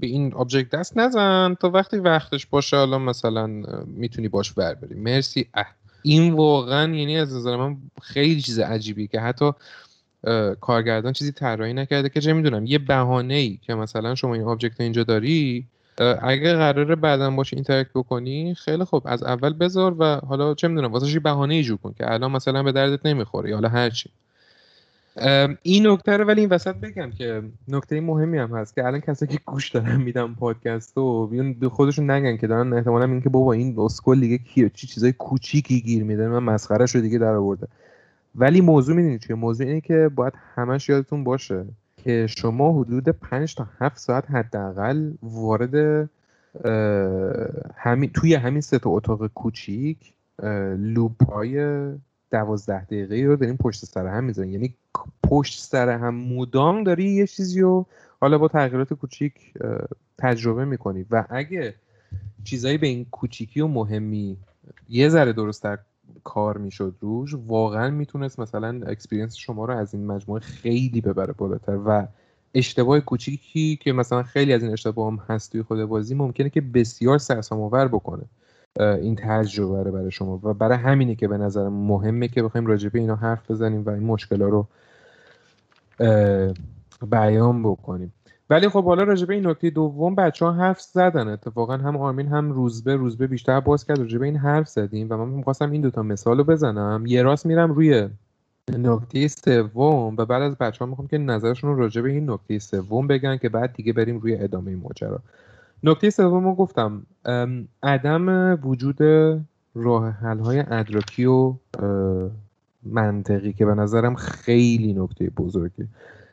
به این object دست نزن تا وقتی وقتش باشه حالا مثلا می‌تونی باش بر بری مرسی اه. این واقعا یعنی از نظر من خیلی چیز عجیبی که حتی کارگردان چیزی طراحی نکرده که چه می‌دونم یه بهانه ای که مثلا شما این object اینجا داری اگه قراره بعدا باشه interact بکنی خیلی خوب. از اول بذار و حالا چه می‌دونم واسه یه بهانه ای جور کن که الان مثلا به دردت نمی‌خوره حالا هر چی. این نکته رو ولی این وسط بگم که نکته مهمی هم هست که الان کسایی که گوش دارن میدم پادکست و بیون خودشون نگن که دارن احتمالا این که بابا این اسکل دیگه کیه چی چیزای کوچیکی گیر میده من مسخره شو دیگه در آورده. ولی موضوع می‌دونید چیه؟ موضوع اینه که باید همش یادتون باشه که شما حدود 5 تا 7 ساعت حداقل وارد همین توی همین سه تا اتاق کوچیک loop های دوازده دقیقه رو داریم پشت سر هم می‌ذاریم یعنی پشت سر هم مدام داری یه چیزی رو حالا با تغییرات کوچیک تجربه می‌کنید و اگه چیزایی به این کوچیکی و مهمی یه ذره درستتر کار می‌شد روش واقعا می‌تونست مثلا experience شما رو از این مجموعه خیلی ببره بالاتر و اشتباه کوچیکی که مثلا خیلی از این اشتباه هم هست توی خود بازی ممکنه که بسیار سرسام آور بکنه این تجربه رو برای شما. و برای همینه که به نظر مهمه که بخوایم راجع به اینا حرف بزنیم و این مشکل رو بیان بکنیم. ولی خب حالا راجبه این نکته دوم بچه ها حرف زدن. اتفاقا هم آرمین هم روزبه روزبه بیشتر باز کرد راجبه این حرف زدیم و من می‌خواستم این دوتا مثال رو بزنم. یه راست میرم روی نکته سوم و بعد از بچه ها می‌خوام که نظرشون رو راجع به این نکته سوم بگن که بعد دیگه بریم روی ادامه ماجرا. نکته سوم رو گفتم. عدم وجود راه حل های ادراکی و منطقی که به نظرم خیلی نکته بزرگی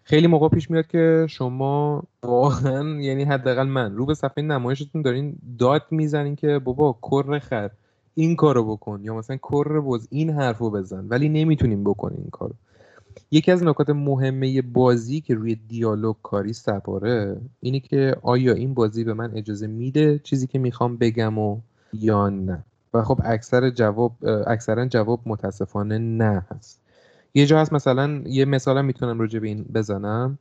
خیلی موقع پیش میاد که شما واقعا یعنی حداقل من رو به صفحه نمایشتون دارین داد می‌زنین که بابا کر خر این کارو بکن یا مثلا کر بز این حرفو بزن ولی نمی‌تونیم بکنیم این کارو. یکی از نکات مهمه بازی که روی دیالوگ کاری سپاره اینه که آیا این بازی به من اجازه میده چیزی که می‌خوام بگم و یا نه؟ و خب اکثر جواب اکثرا جواب متاسفانه نه هست. یه جا هست مثلا یه مثالم می‌تونم راجع به این بزنم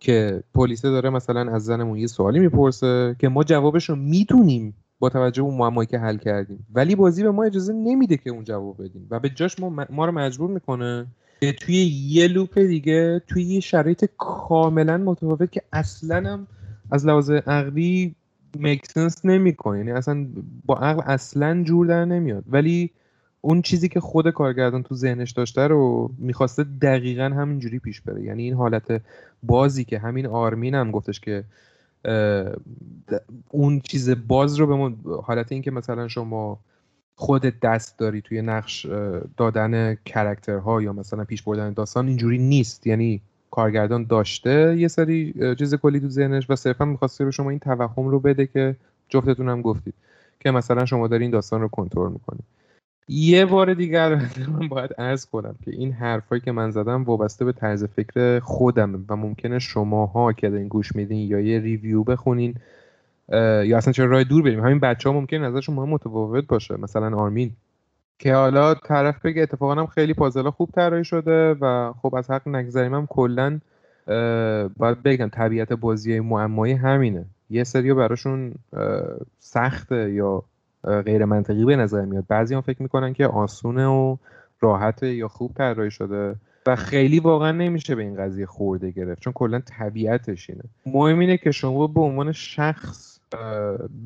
که پلیسه داره مثلا از زنمون یه سوالی می‌پرسه که ما جوابش رو می‌تونیم با توجه به معمایی که حل کردیم. ولی بازی به ما اجازه نمیده که اون جواب بدیم. و به جاش ما, ما رو مجبور می‌کنه که توی یه لوپ دیگه توی یه شرایط کاملا متفاوت که اصلا هم از لحاظ عقلی مکسنس نمی‌کنه. یعنی اصلا با عقل اصلا جور در نمیاد. ولی اون چیزی که خود کارگردان تو ذهنش داشته رو می‌خواسته دقیقا همینجوری پیش بره. یعنی این حالت بازی که همین آرمین هم گفتش که اون چیز باز رو به ما حالت این که مثلا شما خودت دست داری توی نقش دادن کرکترها یا مثلا پیش بردن داستان اینجوری نیست. یعنی کارگردان داشته یه سری چیز کلی تو ذهنش و صرفا می‌خواسته به شما این توهم رو بده که جفتتون هم گفتید که مثلا شما داری این داستان رو کنترل می‌کنید. یه بار دیگر من باید عرض کنم که این حرفایی که من زدم وابسته به طرز فکر خودم و ممکنه شماها که این گوش میدین یا یه ریویو بخونین یا اصلا چرا راه دور بریم. همین بچه ها ممکنه نظرشون ما متفاوت باشه. مثلا آرمین که حالا طرف بگه اتفاقا هم خیلی پازلا خوب طراحی شده و خب از حق نگذریم هم کلا باید بگم طبیعت بازی معمایی همینه. یه سری براشون سخته یا غیر منطقی به نظر میاد. بعضی هم فکر می‌کنن که آسونه و راحته یا خوب طراحی شده و خیلی واقعا نمیشه به این قضیه خورده گرفت چون کلا طبیعتش اینه. مهم اینه که شما به عنوان شخص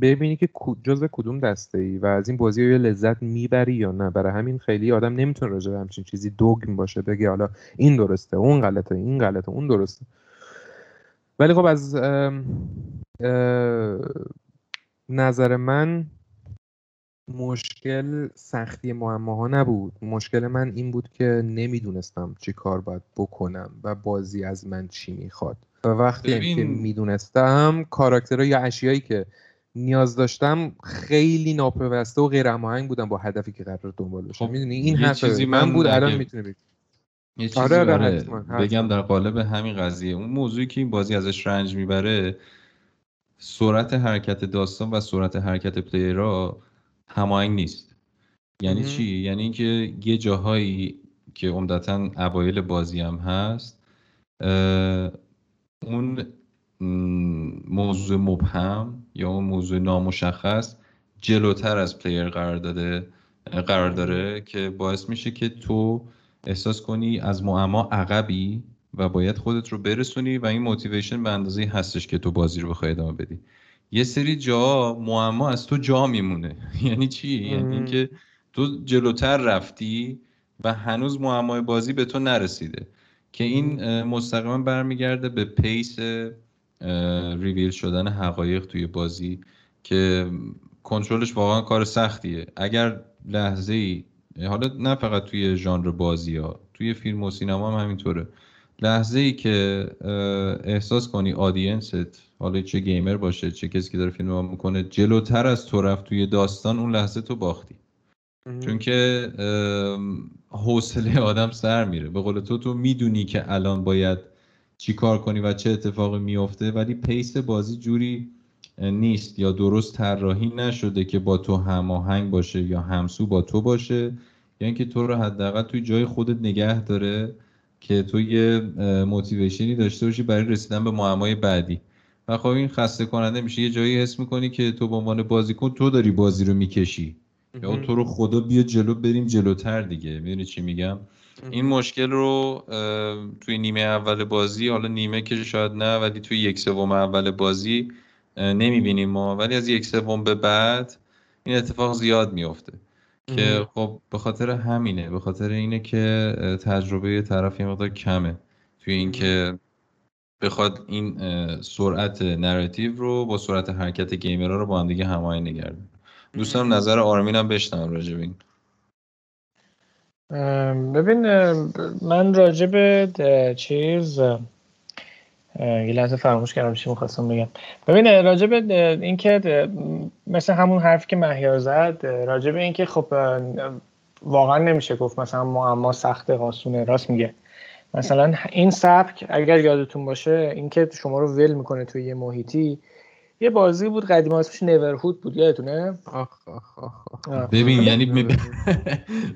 ببینی که جزء کدوم دسته ای و از این بازی یه لذت می‌بری یا نه. برای همین خیلی آدم نمی‌تونه راجع به همچین چیزی دوگم باشه بگه حالا این درسته اون غلطه این غلطه اون درسته. ولی خب از نظر من مشکل سختی معماها نبود. مشکل من این بود که نمی‌دونستم چی کار باید بکنم و بازی از من چی می‌خواد. و وقتی ببین... که می‌دونستم کاراکترها یا اشیایی که نیاز داشتم خیلی ناپیوسته و غیر هماهنگ بودم با هدفی که قرار دنبال بشه خب می‌دونی؟ این حرف چیزی من بود الان می‌تونه بگم یه چیزی آره, آره بگم در قالب همین قضیه اون موضوعی که این بازی ازش رنج می‌بره سرعت حرکت داستان و سرعت حرکت پلیرها هماهنگ نیست. یعنی چی؟ یعنی اینکه یه جاهایی که عمدتا اوایل بازی هم هست اون موضوع مبهم یا اون موضوع نامشخص جلوتر از پلیر قرار داده قرار داره که باعث میشه که تو احساس کنی از معما عقبی و باید خودت رو برسونی و این motivation به اندازه هستش که تو بازی رو بخوای ادامه بدی. یه سری جا معما از تو جا میمونه. یعنی چی؟ یعنی اینکه تو جلوتر رفتی و هنوز معمای بازی به تو نرسیده. که این مستقیما برمیگرده به pace reveal شدن حقایق توی بازی که کنترلش واقعا کار سختیه. اگر لحظه ای حالا نه فقط توی ژانر بازی ها توی فیلم و سینما هم همینطوره. لحظه ای که احساس کنی آدینست حالا چه گیمر باشه چه کسی که داره فیلم می‌کنه. جلوتر از تو رفت توی داستان اون لحظه تو باختی. چون که حوصله آدم سر میره. به قول تو تو می‌دونی که الان باید چی کار کنی و چه اتفاقی میفته ولی پیس بازی جوری نیست یا درست طراحی نشده که با تو هماهنگ باشه یا همسو با تو باشه. یا اینکه تو رو حداقل توی جای خودت نگه داره که تو یه موتیویشنی داشته باشی برای رسیدن به معمای بعدی. و خب این خسته کننده میشه. یه جایی حس می‌کنی که تو به عنوان بازیکن تو داری بازی رو می‌کشی. یا تو رو خدا بیا جلو بریم جلوتر دیگه. می‌دونی چی میگم؟ این مشکل رو توی نیمه اول بازی حالا نیمه که شاید نه ولی توی یک سوم اول بازی نمی‌بینیم ما. ولی از یک سوم به بعد این اتفاق زیاد میفته که خب به خاطر همینه. به خاطر اینه که تجربه طرف یه مقدار کمه. توی اینکه بخواد این سرعت نراتیو رو با سرعت حرکت گیمرها رو با هم دیگه هماهنگ نگرده دوستان نظر آرمینم بشنوم راجع به این. ببین من راجع به چیز یه لحظه فراموش کردم چی می‌خواستم بگم. ببین راجع به اینکه مثل همون حرفی که مهیار زد راجع به اینکه خب واقعا نمیشه گفت مثلا معما سخت آسونه راست میگه. مثلا این سبک اگر یادتون باشه اینکه شما رو ول می‌کنه توی یه محیطی یه بازی بود قدیم اسمش نورهود بود یادتونه؟ ببین یعنی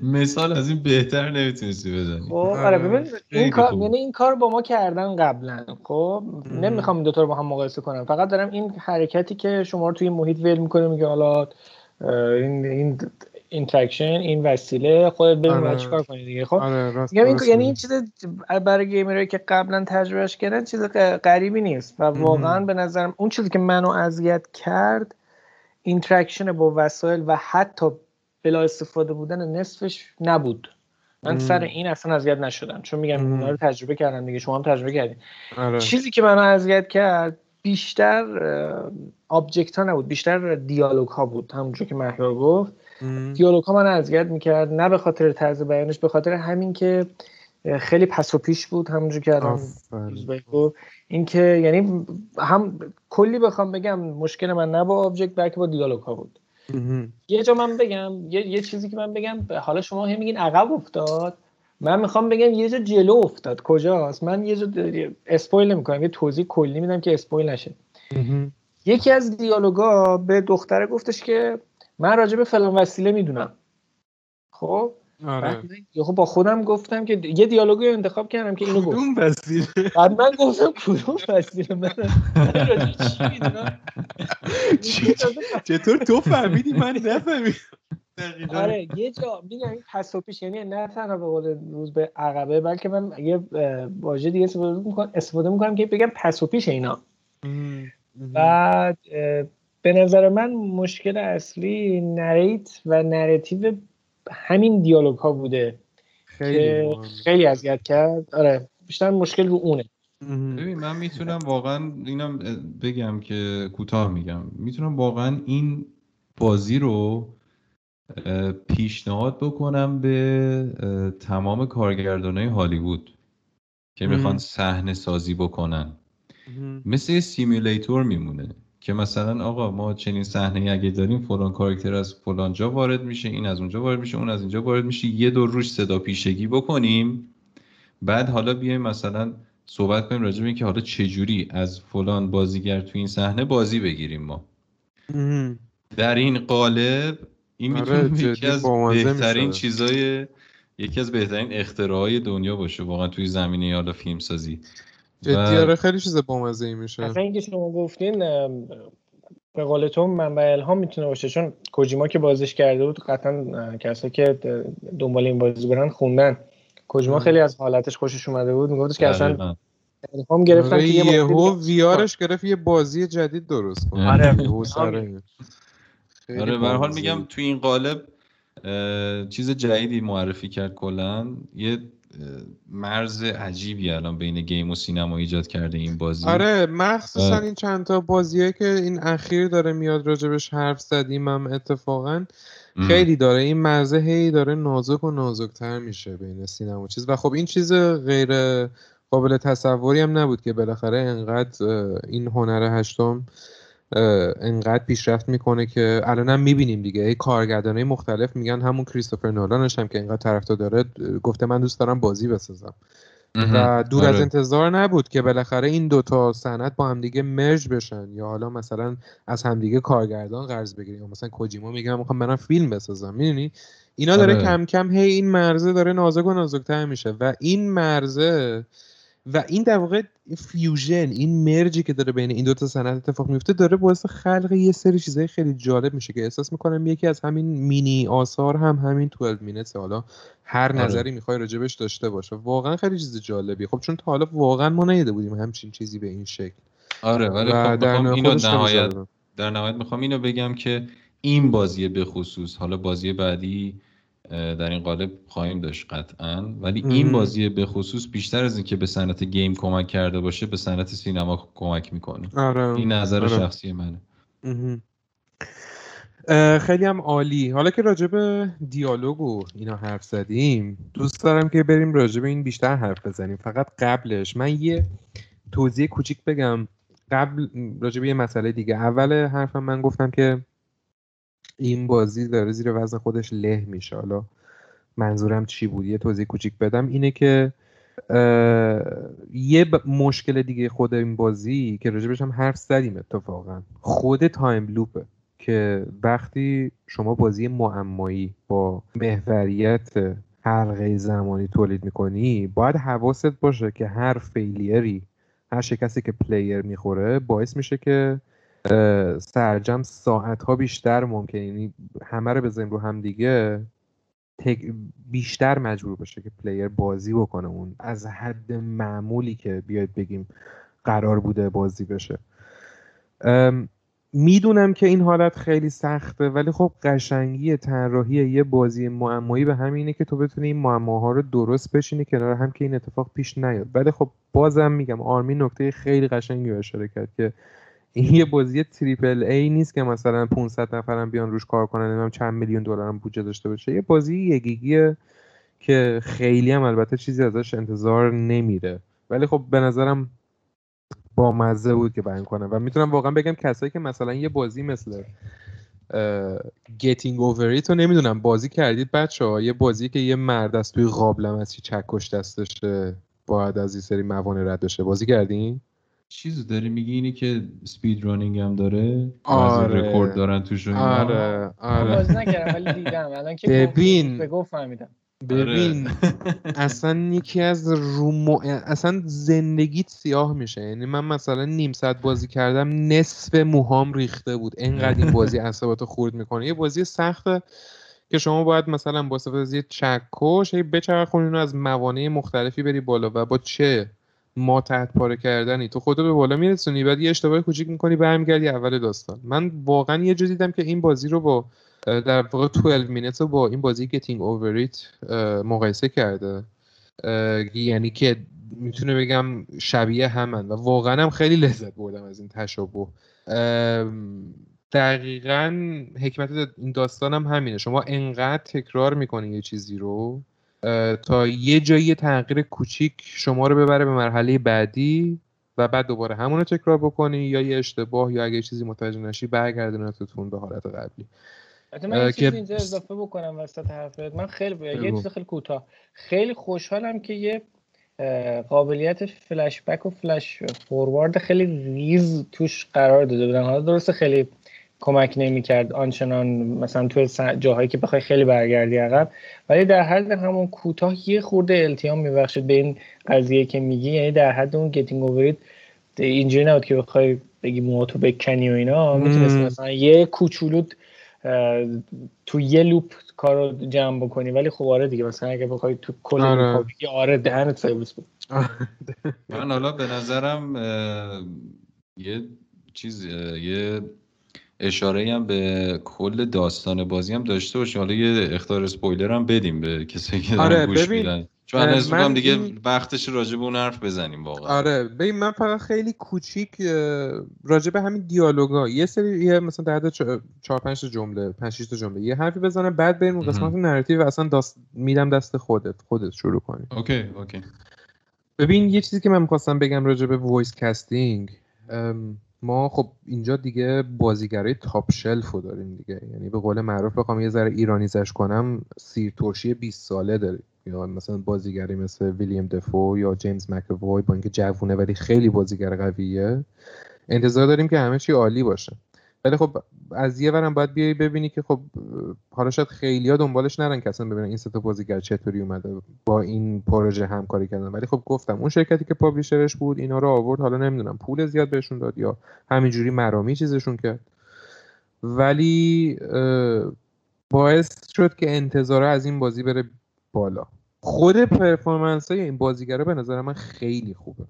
مثال از این بهتر نمی‌تونستی بزنی. خب آره ببین این کار یعنی این کار با ما کردن قبلا خب؟ نمی‌خوام این دو تا رو با هم مقایسه کنم. فقط دارم این حرکتی که شما رو توی محیط ول می‌کنه میگه حالا این این interaction این وسیله خودت ببین آره. چیکار کنی دیگه خب؟ آره این یعنی این چیز برای gamer ایی که قبلا تجربهش کردن چیز غریبی نیست و واقعا به نظرم اون چیزی که منو اذیت کرد interaction با وسایل و حتی بلا استفاده بودن نصفش نبود. من سر این اصلا اذیت نشدم چون میگم اونا رو تجربه کردم دیگه شما هم تجربه کردین. آره. چیزی که منو اذیت کرد بیشتر object ها نبود بیشتر دیالوگ ها بود همونجور که مهیار گفت. دیالوگ ها من اذیت می‌کرد نه به خاطر طرز بیانش به خاطر همین که خیلی پس و پیش بود همونجور که الان اینکه یعنی هم کلی بخوام بگم مشکل من نه با object بلکه با دیالوگ ها بود یه جا من بگم یه, یه چیزی که من بگم حالا شما هم میگین عقب افتاد. من می‌خوام بگم یه جا جلو افتاد. کجاست؟ من یه جا spoil نمی‌کنم یه توضیح کلی میدم که spoil نشه. یکی از دیالوگا به دختره گفتش که من راجع به فلان وسیله می‌دونم. خب؟ آره. خب با خودم گفتم که یه دیالوگو انتخاب کردم که اینو گفت. کدوم وسیله؟ بعد من گفتم کدوم وسیله؟ من چطور تو فهمیدی من نفهمیدم؟ آره یه جا میگم این پس و پیش یعنی نه تنها به قول رز به عقبه بلکه من یه واژه دیگه استفاده می‌کنم استفاده می‌کنم که بگم پس و پیش اینا. بعد به نظر من مشکل اصلی narrate و narrative همین دیالوگ ها بوده خیلی که خیلی اذیت کرد. آره بیشتر مشکل رو اونه. ببین من می‌تونم واقعا اینم بگم که کوتاه میگم. می‌تونم واقعا این بازی رو پیشنهاد بکنم به تمام کارگردانای هالیوود که می‌خوان صحنه سازی بکنن. مثل یه سیمیلیتور میمونه. که مثلا آقا ما چنین صحنه اگه داریم فلان کاراکتر از فلان جا وارد میشه این از اونجا وارد میشه اون از اینجا وارد میشه یه دور روش صدا پیشگی بکنیم. بعد حالا بیایم مثلا صحبت کنیم راجع به اینکه حالا چجوری از فلان بازیگر تو این صحنه بازی بگیریم ما. در این قالب این آره، می‌تونه یکی از بهترین چیزای یکی از بهترین اختراعای دنیا باشه واقعا توی زمینه حالا فیلم سازی جدی آره خیلی چیز بامزه ای میشه. اصلا اینکه شما گفتین به قول تو منبع الهام می‌تونه باشه چون کوجیما که بازش کرده بود قطعا کسایی که دنبال این بازی برن خوندن. کوجیما خیلی از حالتش خوشش اومده بود. میگفتش که اصلا الهام گرفتن که یهو ویارش گرفت یه بازی جدید درست کنه. آره. آره به حال میگم تو این قالب چیز جدیدی معرفی کرد کلا. یه مرز عجیبی الان بین گیم و سینما ایجاد کرده این بازی. آره مخصوصا این چند تا بازیه که این اخیر داره میاد راجبش حرف زدیم هم اتفاقا. خیلی داره این مرزه هی داره نازک و نازکتر میشه بین سینما و چیز. و خب این چیز غیر قابل تصوری هم نبود که بالاخره انقدر این هنر هشتم انقدر پیشرفت می‌کنه که الان می‌بینیم دیگه. ای کارگردانای مختلف میگن همون کریستوفر نولانش هم که انقدر طرفدار داره گفته من دوست دارم بازی بسازم. و دور از آره. انتظار نبود که بالاخره این دوتا صنعت با همدیگه مرج بشن یا حالا مثلا از همدیگه کارگردان قرض بگیریم یا مثلا کوجیما میگه می‌خوام برم فیلم بسازم. می‌دونی؟ اینا داره آره. کم کم هی این مرزه داره نازک و نازکتر میشه و این مرزه و این در واقع fusion این merge ی که داره بین این دو تا صنعت اتفاق میفته داره باعث خلق یه سری چیزای خیلی جالب میشه که احساس می‌کنم یکی از همین مینی آثار هم همین 12 Minutes حالا هر آره. نظری می‌خوای راجبش داشته باشه واقعا خیلی چیز جالبی خب چون تا حالا واقعا ما ندیده بودیم همچین چیزی به این شکل. آره ولی خب در اینو نهایت در نهایت می‌خوام اینو بگم که این بازی به خصوص. حالا بازی بعدی در این قالب خواهیم داشت قطعا. ولی این بازی به خصوص بیشتر از اینکه به صنعت گیم کمک کرده باشه به صنعت سینما کمک می‌کنه. آره. این نظر آره. شخصی منه. خیلی هم عالی. حالا که راجب دیالوگ و اینا حرف زدیم دوست دارم که بریم راجب این بیشتر حرف بزنیم. فقط قبلش من یه توضیح کوچیک بگم. قبل راجب یه مسئله دیگه. اول حرفم من گفتم که این بازی داره زیر وزن خودش له میشه. حالا منظورم چی بود؟ یه توضیح کوچیک بدم. اینه که یه مشکل دیگه خود این بازی که راجبش هم حرف زدیم اتفاقا. خود تایم لوپه که وقتی شما بازی معمایی با محوریت حلقه زمانی تولید می‌کنی باید حواست باشه که هر فیلیری هر شکستی که player می‌خوره باعث میشه که سرجمع ساعت ها بیشتر ممکنه یعنی همه رو بزنیم رو هم دیگه بیشتر مجبور بشه که player بازی بکنه اون. از حد معمولی که بیاید بگیم قرار بوده بازی بشه. می‌دونم که این حالت خیلی سخته ولی خب قشنگی طراحی یه بازی معمایی به همینه که تو بتونی این معماها رو درست بشینی کنار هم که این اتفاق پیش نیاد. ولی خب بازم میگم آرمین نکته خیلی قشنگی رو اشاره کرد که این یه بازی triple A نیست که مثلا 500 نفرم بیان روش کار کنن نمی‌دونم چند میلیون دلار هم بودجه داشته باشه. یه بازی یه گیگیه که خیلی هم البته چیزی ازش انتظار نمیره. ولی خب به نظرم با مزه بود که بیان کنم و می‌تونم واقعا بگم کسایی که مثلا یه بازی مثل Getting Over It رو نمی‌دونم. بازی کردید بچه ها یه بازی که یه مرده‌ست توی قابلمه‌ست چکش دستشه باید از این سری موانع رد بشه. بازی کردین؟ چیزو داری میگی اینی که سپید رانینگ هم داره؟ آره. رکورد دارن توش آره آره. بازی نکردم ولی دیدم. الان که ببین. به گفت فهمیدم. ببین آره. اصلا یکی از رومو اصلا زندگیت سیاه میشه. یعنی من مثلا نیم ساعت بازی کردم نصف موهام ریخته بود. انقدر این بازی اعصابتو خورد می‌کنه. یه بازی سخته که شما باید مثلا با استفاده از یه چکش هی بچرخونی از موانع مختلفی بری بالا. و با چه؟ ما تحت پاره کردنی. تو خودتو به بالا میرسونی بعد یه اشتباه کوچیک می‌کنی برمیگردی اول داستان. من واقعا یه جا دیدم که این بازی رو با در واقع 12 مینت با این بازی گتینگ اووریت مقایسه کرده. یعنی که می‌تونه بگم شبیه همن. و واقعا هم خیلی لذت بردم از این تشابه. دقیقا حکمت این داستان هم همینه. شما انقدر تکرار می‌کنی یه چیزی رو تا یه جایی تغییر کوچیک شما رو ببره به مرحله بعدی و بعد دوباره همون رو تکرار بکنی یا یه اشتباه یا اگه چیزی متوجه نشی برگردونتتون به حالت قبلی. من که اینجا اضافه بکنم وسط حرفت. من خیلی یه چیز خیلی کوتاه. خیلی خوشحالم که یه قابلیت فلش بک و فلش فوروارد خیلی ریز توش قرار داده بودن. حالا درسته خیلی کمک نمی‌کرد آنچنان مثلا تو جاهایی که بخوای خیلی برگردی عقب. ولی در حد همون کوتاه یه خورده التیام میبخشید به این قضیه که میگی. یعنی در حد اون Getting Over It اینجوری نبود که بخوای بگی موتو بکنی و اینا. می‌تونست مثلا یه کوچولو تو یه loop کارو جمع بکنی. ولی خب آره دیگه مثلا اگه بخوای تو کل آره, آره دهنت سرویس بود. من حالا به نظرم یه چیز یه اشاره هم به کل داستان بازی هم داشته باشه حالا یه اختار اسپویلر هم بدیم به کسی که آره گوش میدن. چون از هم دیگه وقتش راجع به اون حرف بزنیم واقعا. آره ببین من فقط خیلی کوچیک راجع به همین دیالوگا یه سری یه مثلا در 4 5 تا جمله 5 6 تا جمله یه حرفی بزنم بعد بریم اون قسمت narrative اصلا داست میدم دست خودت خودت شروع کنی. OK OK. ببین یه چیزی که من می‌خواستم بگم راجع به voice casting ما خب اینجا دیگه بازیگرای top shelf رو داریم دیگه. یعنی به قول معروف بخوام یه ذره ایرانیزه‌ش کنم سیر ترشی 20 ساله داریم. یا مثلا بازیگری مثل ویلیام دفو یا جیمز مکوای با اینکه جوونه ولی خیلی بازیگر قویه. انتظار داریم که همه چی عالی باشه. ولی خب از یه ورم باید بیای ببینی که خب حالا شاید خیلیا دنبالش نرن که اصلا ببینن این سه بازیگر چطوری اومده با این پروژه همکاری کردن. ولی خب گفتم اون شرکتی که پابلیشرش بود اینا رو آورد. حالا نمی‌دونم پول زیاد بهشون داد یا همینجوری مرامی چیزشون کرد. ولی باعث شد که انتظاره از این بازی بره بالا. خود پرفورمنس های این بازیگره به نظر من خیلی خوبه.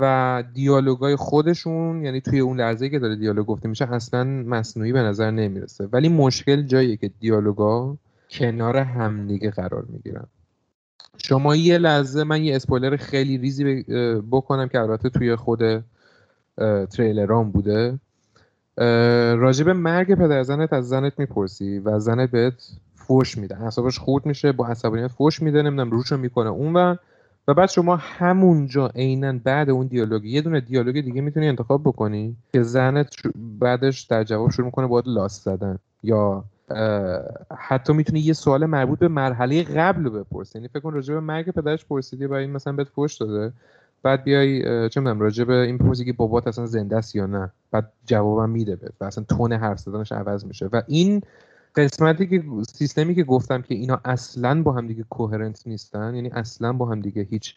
و دیالوگای خودشون یعنی توی اون لحظه که داره دیالوگ گفته میشه اصلا مصنوعی به نظر نمی‌رسه. ولی مشکل جاییه که دیالوگا کنار همدیگه قرار می‌گیرن. شما یه لحظه من یه اسپویلر خیلی ریزی بکنم که البته توی خود تریلران بوده. راجب مرگ پدر زنت از زنت می‌پرسی و زنت بهت فوش میده. اعصابش خورد میشه با عصبانیت فوش میده نمی‌دونم روشو می‌کنه اون و و بعد شما همونجا عینا بعد اون دیالوگ یه دونه دیالوگ دیگه می‌تونی انتخاب بکنی که زنت بعدش در جواب شروع می‌کنه باید لاس زدن. یا حتی می‌تونی یه سوال مربوط به مرحله قبل رو بپرسی. یعنی فکر کن راجع به مرگ پدرش پرسیدی و این مثلا بهت فوش داده. بعد بیای چه می‌دونم راجع به این پرسی که بابات اصلا زنده است یا نه. بعد جوابم میده بهت و اصلا تون حرف زدنش عوض میشه. و این قسمتی که سیستمی که گفتم که اینا اصلا با هم دیگه کوهرنت نیستن یعنی اصلا با هم دیگه هیچ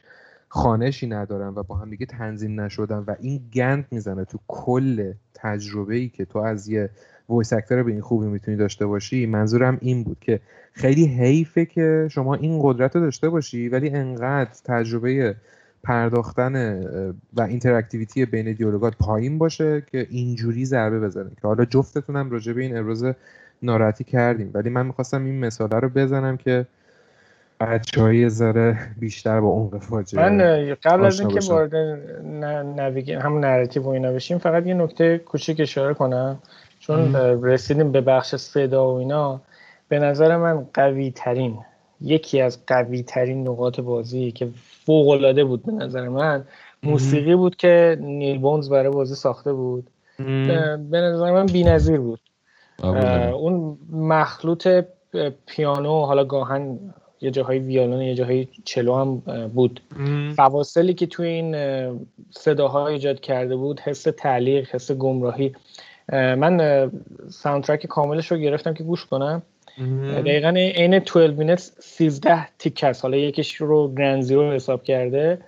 خانشی ندارن و با هم دیگه تنظیم نشدن و این گند می‌زنه تو کل تجربه ای که تو از یه voice actor به این خوبی می‌تونی داشته باشی منظورم این بود که خیلی حیفه که شما این قدرت رو داشته باشی ولی انقدر تجربه پرداختن و interactivity بین دیالوگات پایین باشه که اینجوری ضربه بزنه که حالا جفتتونم راجع به این ابراز ناراحتی کردیم. ولی من می‌خواستم این مثاله رو بزنم که بچه ها یه ذره بیشتر با عمق فاجعه من قبل از اینکه وارد نویگ همون narrative و اینا بشیم فقط یه نکته کوچیک اشاره کنم. چون رسیدیم به بخش صدا و اینا به نظر من قوی ترین یکی از قوی ترین نقاط بازی که فوق العاده بود به نظر من موسیقی بود که نیل بونز برای بازی ساخته بود. به نظر من بی‌نظیر بود. اون مخلوط پیانو حالا گاهن یه جاهای ویولون یه جاهای cello هم بود. فواصلی که توی این صداها ایجاد کرده بود حس تعلیق حس گمراهی. من soundtrack کاملش رو گرفتم که گوش کنم. دقیقا این 12 minutes 13 track هست. حالا یکیش رو ground zero حساب کرده.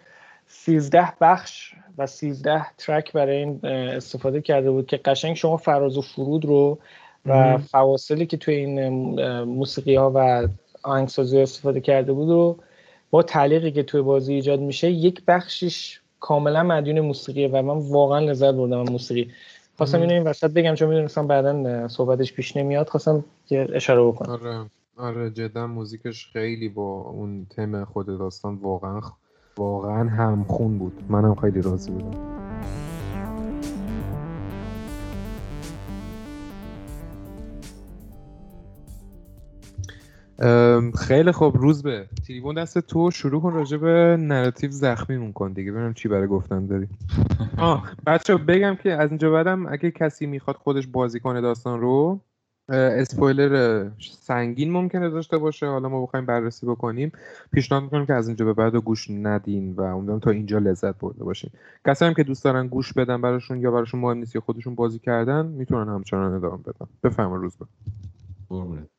13 بخش و 13 track برای این استفاده کرده بود که قشنگ شما فراز و فرود رو و فواصلی که توی این موسیقی ها و آهنگسازی استفاده کرده بود و با تعلیقی که توی بازی ایجاد میشه یک بخشش کاملا مدیون موسیقیه و من واقعا لذت بردم موسیقی. خواستم اینو این وسط بگم چون می‌دونستم بعدا صحبتش پیش نمیاد. خواستم که اشاره بکنم. آره آره جدا موزیکش خیلی با اون تم خود داستان واقعا واقعا همخون بود. منم خیلی راضی بودم. خیلی خوب روزبه. تریبون دست تو شروع کن راجع به narrative زخمیمون کن دیگه. ببینم چی برای گفتن داری. آه بچه ها بگم که از اینجا بعدم اگه کسی می‌خواد خودش بازی کنه داستان رو اسپویلر سنگین ممکنه داشته باشه. حالا ما بخوایم بررسی بکنیم. پیشنهاد می‌کنم که از اینجا به بعد گوش ندین و امیدوارم تا اینجا لذت برده باشین. کسی هم که دوست دارن گوش بدن براشون یا براشون مهم نیست یا خودشون بازی کردن می‌تونن همچنان ادامه بدن. بفرما روزبه.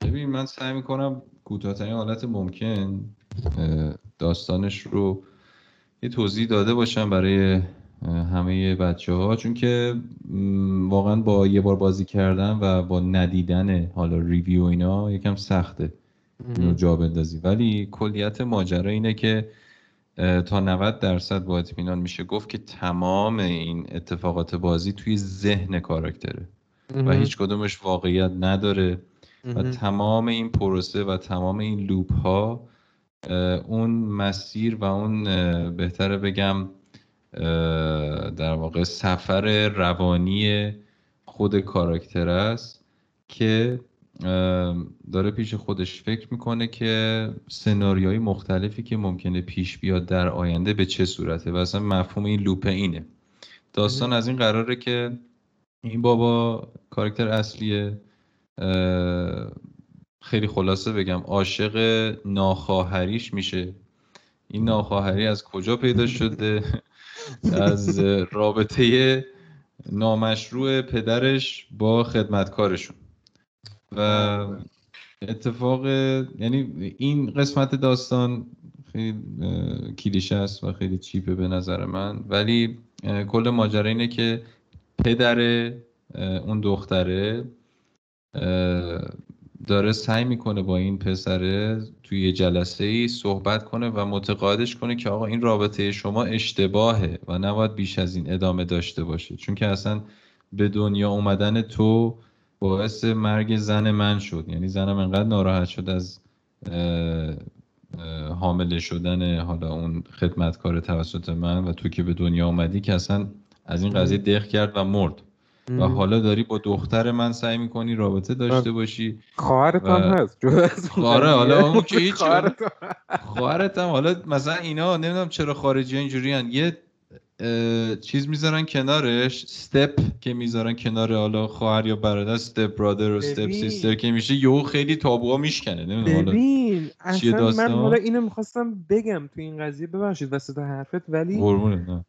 ببین من سعی می‌کنم کوتاهترین حالت ممکن داستانش رو یه توضیح داده باشم برای همه بچه ها چون که واقعا با یه بار بازی کردن و با ندیدن حالا ریویو اینا یکم سخته اینو جا بندازی ولی کلیت ماجرا اینه که تا 90 درصد با اطمینان میشه گفت که تمام این اتفاقات بازی توی ذهن کاراکتره و هیچ کدومش واقعیت نداره. و تمام این پروسه و تمام این لوپ ها اون مسیر و اون بهتره بگم در واقع سفر روانی خود کاراکتر است که داره پیش خودش فکر می‌کنه که سناریوهای مختلفی که ممکنه پیش بیاد در آینده به چه صورته و اصلا مفهوم این لوپ اینه. داستان از این قراره که این بابا کاراکتر اصلیه. خیلی خلاصه بگم عاشق ناخواهریش میشه. این ناخواهری از کجا پیدا شده؟ از رابطه نامشروع پدرش با خدمتکارشون. و اتفاق یعنی این قسمت داستان خیلی کلیشه است و خیلی چیپه به نظر من. ولی کل ماجرا اینه که پدر اون دختره داره سعی می‌کنه با این پسره توی جلسه ای صحبت کنه و متقاعدش کنه که آقا این رابطه شما اشتباهه و نباید بیش از این ادامه داشته باشه. چون که اصلا به دنیا اومدن تو باعث مرگ زن من شد. یعنی زنم انقدر ناراحت شد از حامله شدن حالا اون خدمتکار توسط من و تو که به دنیا اومدی که اصلا از این قضیه دق کرد و مرد. و حالا داری با دختر من سعی می‌کنی رابطه داشته باشی خواهرت هم هست. خواهر حالا اون که هیچ خواهرت هم حالا مثلا اینا نمی‌دونم چرا خارجی اینجوری هن. یه چیز می‌ذارن کنارش استپ که می‌ذارن کنار حالا خواهر یا برادر استپ برادر و استپ سیستر که میشه یهو خیلی تابوها میشکنه. نمی‌دونم ببین. اصلا من حالا اینو می‌خواستم بگم تو این قضیه ببخشید وسط حرفت ولی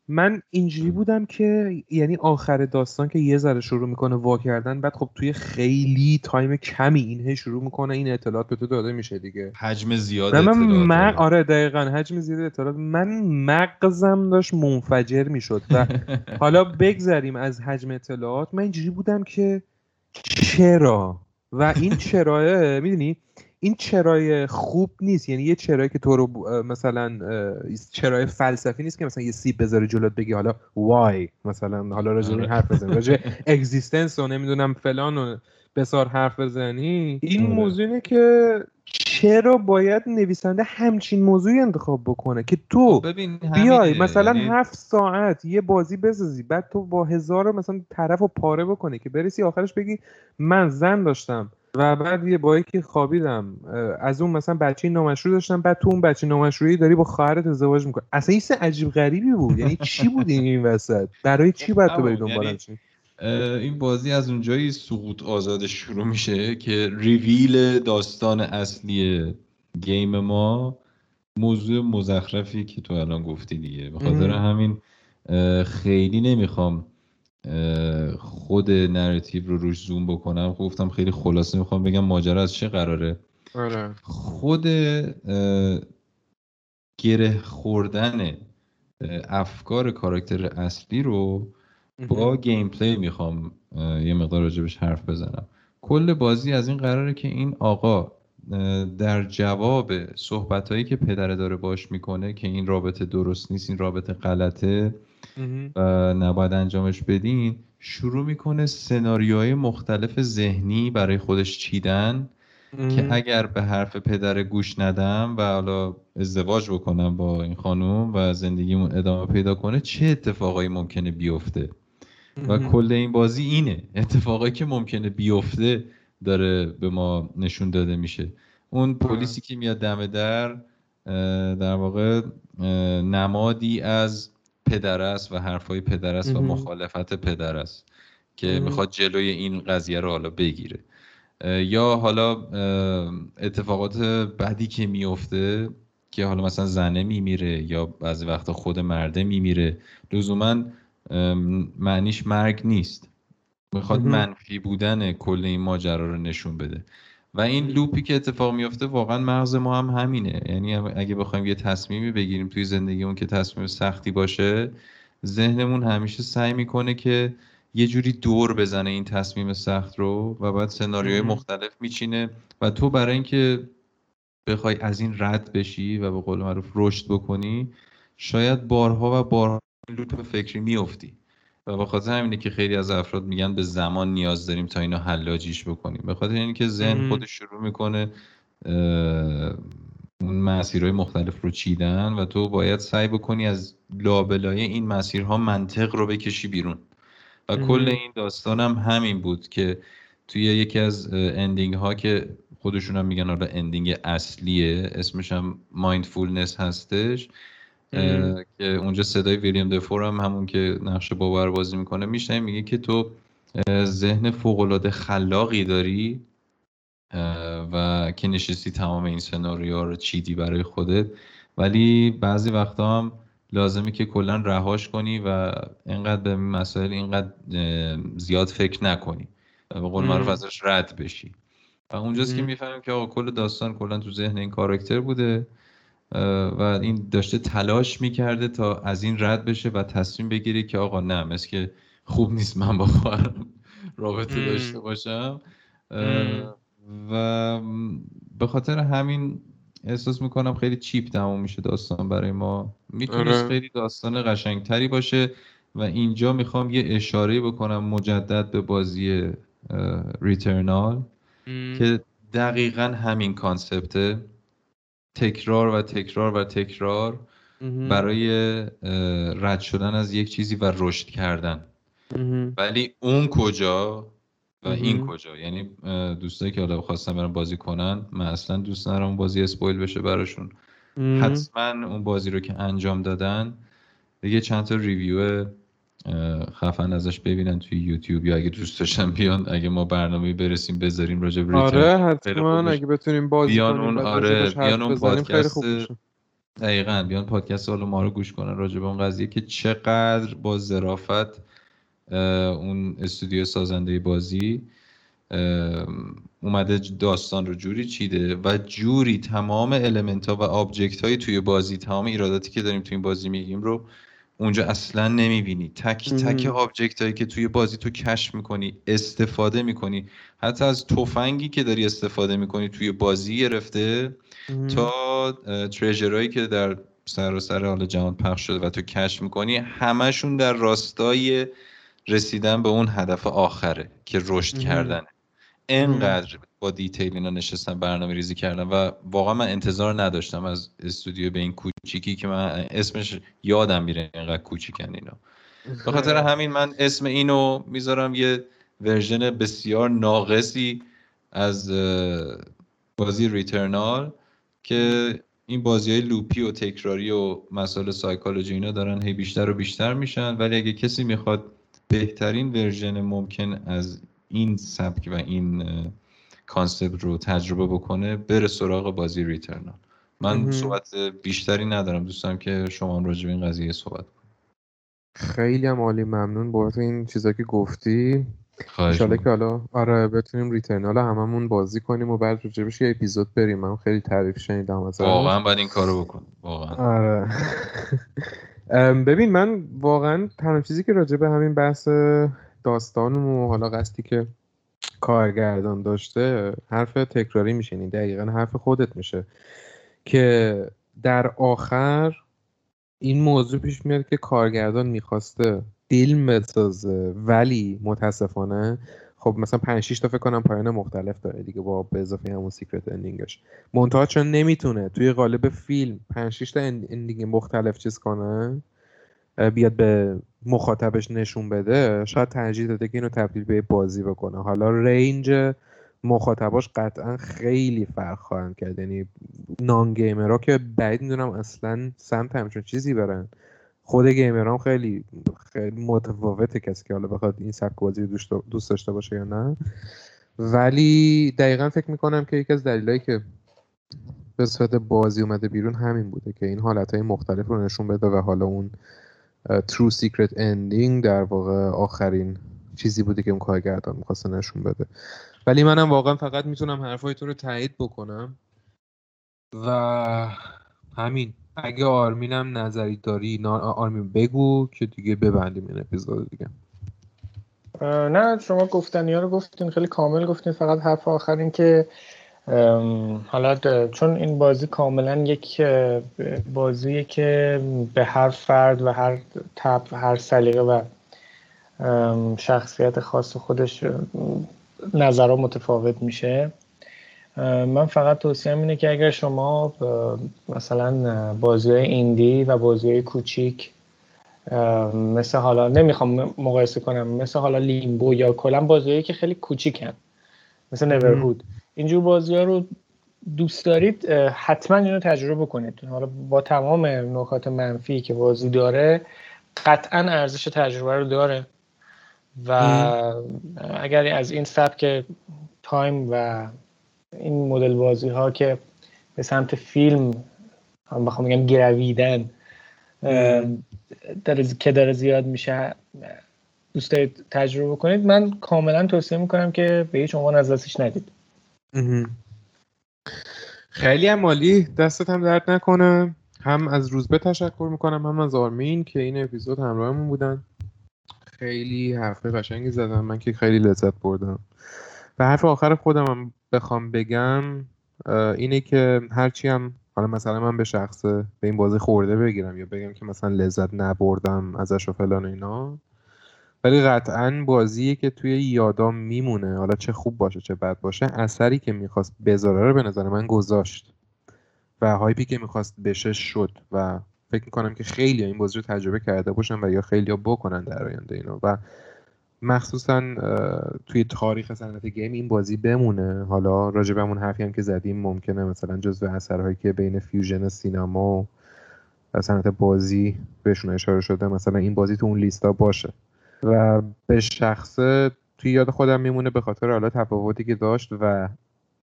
من اینجوری بودم که یعنی آخر داستان که یه ذره شروع می‌کنه وا کردن بعد خب توی خیلی تایم کمی اینه شروع می‌کنه این اطلاعات به تو داده میشه دیگه. حجم زیاد من آره دقیقا حجم زیاد اطلاعات. من مغزم داشت منفجر می‌شد و حالا بگذریم از حجم اطلاعات. من اینجوری بودم که چرا؟ و این چراه می‌دونی؟ این چرای خوب نیست. یعنی یه چرایی که تو رو مثلا چرای فلسفی نیست که مثلا یه سیب بذاره جلوت بگی حالا وای مثلا حالا راجع این حرف بزن راجع اگزیستنس و نمی‌دونم فلان و بسار حرف بزنی. این آره. موضوع اینه که چرا باید نویسنده همچین موضوعی انتخاب بکنه که تو خب بیای مثلا یعنی... هفت ساعت یه بازی بسازی بعد تو با هزار مثلا طرف و پاره بکنی که برسی آخرش بگی من زن داشتم. و بعد یه با که خوابیدم از اون مثلا بچه نامشروع داشتم بعد تو اون بچه نامشروعی داری با خواهرت ازدواج می‌کنی. اصلا این عجیب غریبی بود. یعنی چی بود این وسط؟ برای چی باید تو بری دنبالش یعنی این بازی از اونجایی سقوط آزاد شروع میشه که ریویل داستان اصلی گیم ما موضوع مزخرفی که تو الان گفتی دیگه. به خاطر همین خیلی نمی‌خوام خود narrative رو روش زوم بکنم. گفتم خیلی خلاصه می‌خوام بگم ماجرا از چه قراره؟ آره. خود گره خوردن افکار کاراکتر اصلی رو با gameplay می‌خوام یه مقدار راجبش حرف بزنم. کل بازی از این قراره که این آقا در جواب صحبت هایی که پدره داره باش می‌کنه که این رابطه درست نیست این رابطه غلطه و نباید انجامش بدین شروع می‌کنه سناریوهای مختلف ذهنی برای خودش چیدن که اگر به حرف پدر گوش ندم و حالا ازدواج بکنم با این خانوم و زندگیمون ادامه پیدا کنه چه اتفاقایی ممکنه بیفته؟ و کل این بازی اینه. اتفاقایی که ممکنه بیفته داره به ما نشون داده میشه. اون پلیسی که میاد دم در در واقع نمادی از پدر است و حرفای پدر است و مخالفت پدر است که می‌خواد جلوی این قضیه رو حالا بگیره. یا حالا اتفاقات بعدی که میفته که حالا مثلا زنه میمیره یا بعضی وقتا خود مرده میمیره لزوما معنیش مرگ نیست. می‌خواد منفی بودن کل این ماجرا رو نشون بده. و این لوپی که اتفاق میفته واقعا مغز ما هم همینه. یعنی اگه بخوایم یه تصمیمی بگیریم توی زندگیمون که تصمیم سختی باشه ذهنمون همیشه سعی می‌کنه که یه جوری دور بزنه این تصمیم سخت رو و بعد سناریوهای مختلف میچینه. و تو برای اینکه بخوای از این رد بشی و به قول معروف رشد بکنی شاید بارها و بارها لوپ فکری میفتی و به خاطر همینه که خیلی از افراد میگن به زمان نیاز داریم تا اینو حلاجیش بکنیم. به خاطر اینکه ذهن خودش شروع می‌کنه اون مسیرهای مختلف رو چیدن و تو باید سعی بکنی از لابلای این مسیرها منطق رو بکشی بیرون. و کل این داستان هم همین بود که توی یکی از ending ها که خودشون هم میگن حالا ending اصلیه اسمش هم mindfulness هستش. که اونجا صدای ویلیام دفو هم همون که نقش بابا رو بازی می‌کنه میشه میگه که تو ذهن فوقالعاده خلاقی داری و که نشستی تمام این سناریو رو چیدی برای خودت. ولی بعضی وقتا هم لازمی که کلا رهاش کنی و اینقدر به مسائل اینقدر زیاد فکر نکنی و به قول معروف ازش رد بشی. و اونجاست که می‌فهمیم که آقا کل داستان کلا تو ذهن این کاراکتر بوده. و این داشته تلاش می‌کرده تا از این رد بشه و تصمیم بگیره که آقا نه مثل که خوب نیست من با خواهرم رابطه داشته باشم. و به خاطر همین احساس می‌کنم خیلی چیپ تموم میشه داستان برای ما. می‌تونست آره. خیلی داستان قشنگتری باشه و اینجا می‌خوام یه اشاره بکنم مجدد به بازی ریترنال که دقیقا همین کانسپته. تکرار و تکرار و تکرار برای رد شدن از یک چیزی و رشد کردن. ولی اون کجا و این کجا؟ یعنی دوستایی که حالا خواستن برن بازی کنن من اصلا دوست ندارم اون بازی اسپویل بشه براشون. حتما اون بازی رو که انجام دادن دیگه چند تا ریویو خفن ازش ببینن توی یوتیوب یا اگه دوست داشتن بیان اگه ما برنامه برسیم بذاریم راجع به آره حتما اگه بتونیم بازی بیان اون آره بیان اون پادکست دقیقا بیان پادکست حالا ما رو گوش کنن راجع به اون قضیه که چقدر با ظرافت اون استودیو سازنده بازی اومده داستان رو جوری چیده و جوری تمام element ها و object های توی بازی تمام ایراداتی که داریم توی این بازی میگیم رو اونجا اصلا نمی‌بینی. تک تک object هایی که توی بازی تو کشف می‌کنی استفاده می‌کنی. حتی از تفنگی که داری استفاده می‌کنی توی بازی گرفته تا trigger هایی که در سر و سر حال جهان پخش شده و تو کشف می‌کنی همشون در راستای رسیدن به اون هدف آخره که رشد کردنه. انقدر با detail اینا نشستن برنامه ریزی کردن و واقعا من انتظار نداشتم از استودیو به این کوچیکی که من اسمش یادم میره اینقدر کوچیکن اینا. به خاطر همین من اسم اینو می‌ذارم یه version بسیار ناقصی از بازی Returnal که این بازی های loop ی و تکراری و مسائل سایکولوژی اینا دارن هی بیشتر و بیشتر میشن. ولی اگه کسی می‌خواد بهترین version ممکن از این سبک و این concept رو تجربه بکنه بره سراغ بازی Returnal. من صحبت بیشتری ندارم. دوستم که شما هم راجع به این قضیه صحبت کنید. خیلی هم عالی. ممنون بابت این چیزا که گفتی. انشالله که حالا آره بتونیم ریترنال هممون بازی کنیم و بعد راجبش یه اپیزود بریم. من خیلی تعریف شنیدم از واقعا باید این کارو بکن واقعا. آره. ببین من واقعا تنها چیزی که راجع به همین بحث داستان و حالا قصدی که کارگردان داشته حرف تکراری میشه یعنی دقیقا حرف خودت میشه. که در آخر این موضوع پیش میاد که کارگردان می‌خواسته فیلم بسازه ولی متاسفانه خب مثلا 5 6 تا فکر کنم پایان مختلف داره دیگه با به اضافه همون secret ending ش منتها چون نمی‌تونه توی قالب فیلم 5 6 تا ending مختلف چیز کنه بیاد به مخاطبش نشون بده شاید ترجیح داده که اینو تبدیل به بازی بکنه. حالا range مخاطباش قطعا خیلی فرق خواهند کرد. یعنی non-gamer ها که بعید می‌دونم اصلا سمت همچون چیزی برن. خود gamer ان خیلی خیلی متفاوته کسی که حالا بخواد این سبک بازی دوست داشته باشه یا نه. ولی دقیقا فکر می‌کنم که یکی از دلایلی که به صورت بازی اومده بیرون همین بوده که این حالت های مختلف رو نشون بده و حالا اون true secret ending در واقع آخرین چیزی بوده که اون کارگردان می‌خواسته نشون بده. ولی منم واقعا فقط می‌تونم حرفای تو رو تایید بکنم. و همین اگه آرمینم نظری داری آرمین بگو که دیگه ببندیم این اپیزود دیگه. نه شما گفتنی ها رو گفتین خیلی کامل گفتین. فقط حرف آخر این که حالا چون این بازی کاملا یک بازیه که به هر فرد و هر تب هر سلیقه و شخصیت خاص خودش نظرها متفاوت میشه. من فقط توصیه اینه که اگر شما مثلا بازی های ایندی و بازی های کوچیک مثل حالا نمی‌خوام مقایسه کنم مثل حالا لیمبو یا کلا بازیهایی که خیلی کوچیکن مثل نورهود اینجور بازی ها رو دوست دارید حتما اینو تجربه بکنید. حالا با تمام نکات منفی که بازی داره قطعا ارزش تجربه رو داره. و اگر از این سبک تایم و این مدل بازی ها که به سمت فیلم هم بخوام بگم گرویدن در که داره زیاد میشه دوست دارید تجربه کنید من کاملا توصیه می‌کنم که به هیچ عنوان از دستش ندید. خیلی هم مالی دستت هم درد نکنه. هم از روزبه تشکر می‌کنم هم از آرمین که این اپیزود همراهمون بودن. خیلی حرفه قشنگی زدم من که خیلی لذت بردم. و حرف آخر خودم هم بخوام بگم اینه که هرچی هم حالا مثلا من به شخص به این بازی خورده بگیرم یا بگم که مثلا لذت نبردم ازش و فلان اینا ولی قطعا بازیه که توی یادام میمونه. حالا چه خوب باشه چه بد باشه. اثری که می‌خواست بذاره رو به نظر من گذاشت و هایپی که می‌خواست بشه شد و فکر می‌کنم که خیلی این بازی رو تجربه کرده باشن و یا خیلی ها بکنن در آینده اینو. و مخصوصا توی تاریخ صنعت game این بازی بمونه. حالا راجع همون حرفی هم که زدیم ممکنه مثلا جزو اثرهایی که بین fusion سینما و صنعت بازی بهشون اشاره شده مثلا این بازی تو اون لیستا باشه. و به شخصه توی یاد خودم میمونه به خاطر حالا تفاوتی که داشت و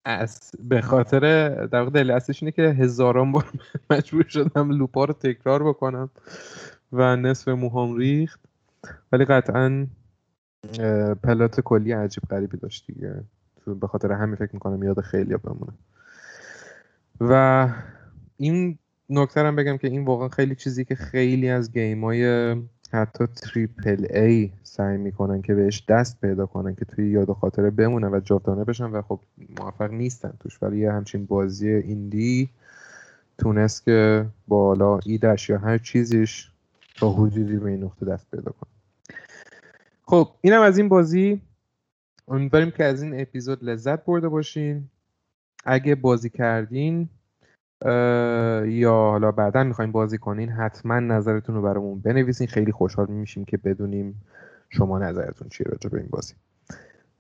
از به خاطر در واقع دلیل اصلش اینه که هزاران بار مجبور شدم لوپا رو تکرار بکنم و نصف موهام ریخت. ولی قطعا پلات کلی عجیب غریبی داشت دیگه. به خاطر همین فکر می‌کنم یاد خیلی بمونه. و این نکته هم بگم که این واقعا خیلی چیزی که خیلی از گیم های حتی تریپل ای سعی می‌کنن که بهش دست پیدا کنن که توی یاد و خاطره بمونن و جاودانه بشن و خب موفق نیستن توش. ولی یه همچین بازی ایندی تونست که بالا ایدش یا هر چیزیش با حدودی به این نقطه دست پیدا کنه. خب اینم از این بازی. امیدواریم که از این اپیزود لذت برده باشین. اگه بازی کردین یا حالا بعدا می‌خوایم بازی کنین حتما نظرتون رو برامون بنویسین. خیلی خوشحال میشیم که بدونیم شما نظرتون چیه راجع به این بازی.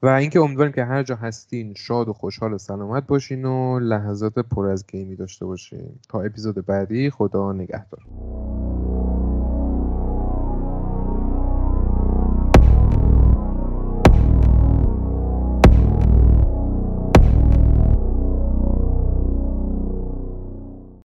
و اینکه امیدواریم که هر جا هستین شاد و خوشحال و سلامت باشین و لحظات پر از گیمی داشته باشین. تا اپیزود بعدی خدا نگهدار.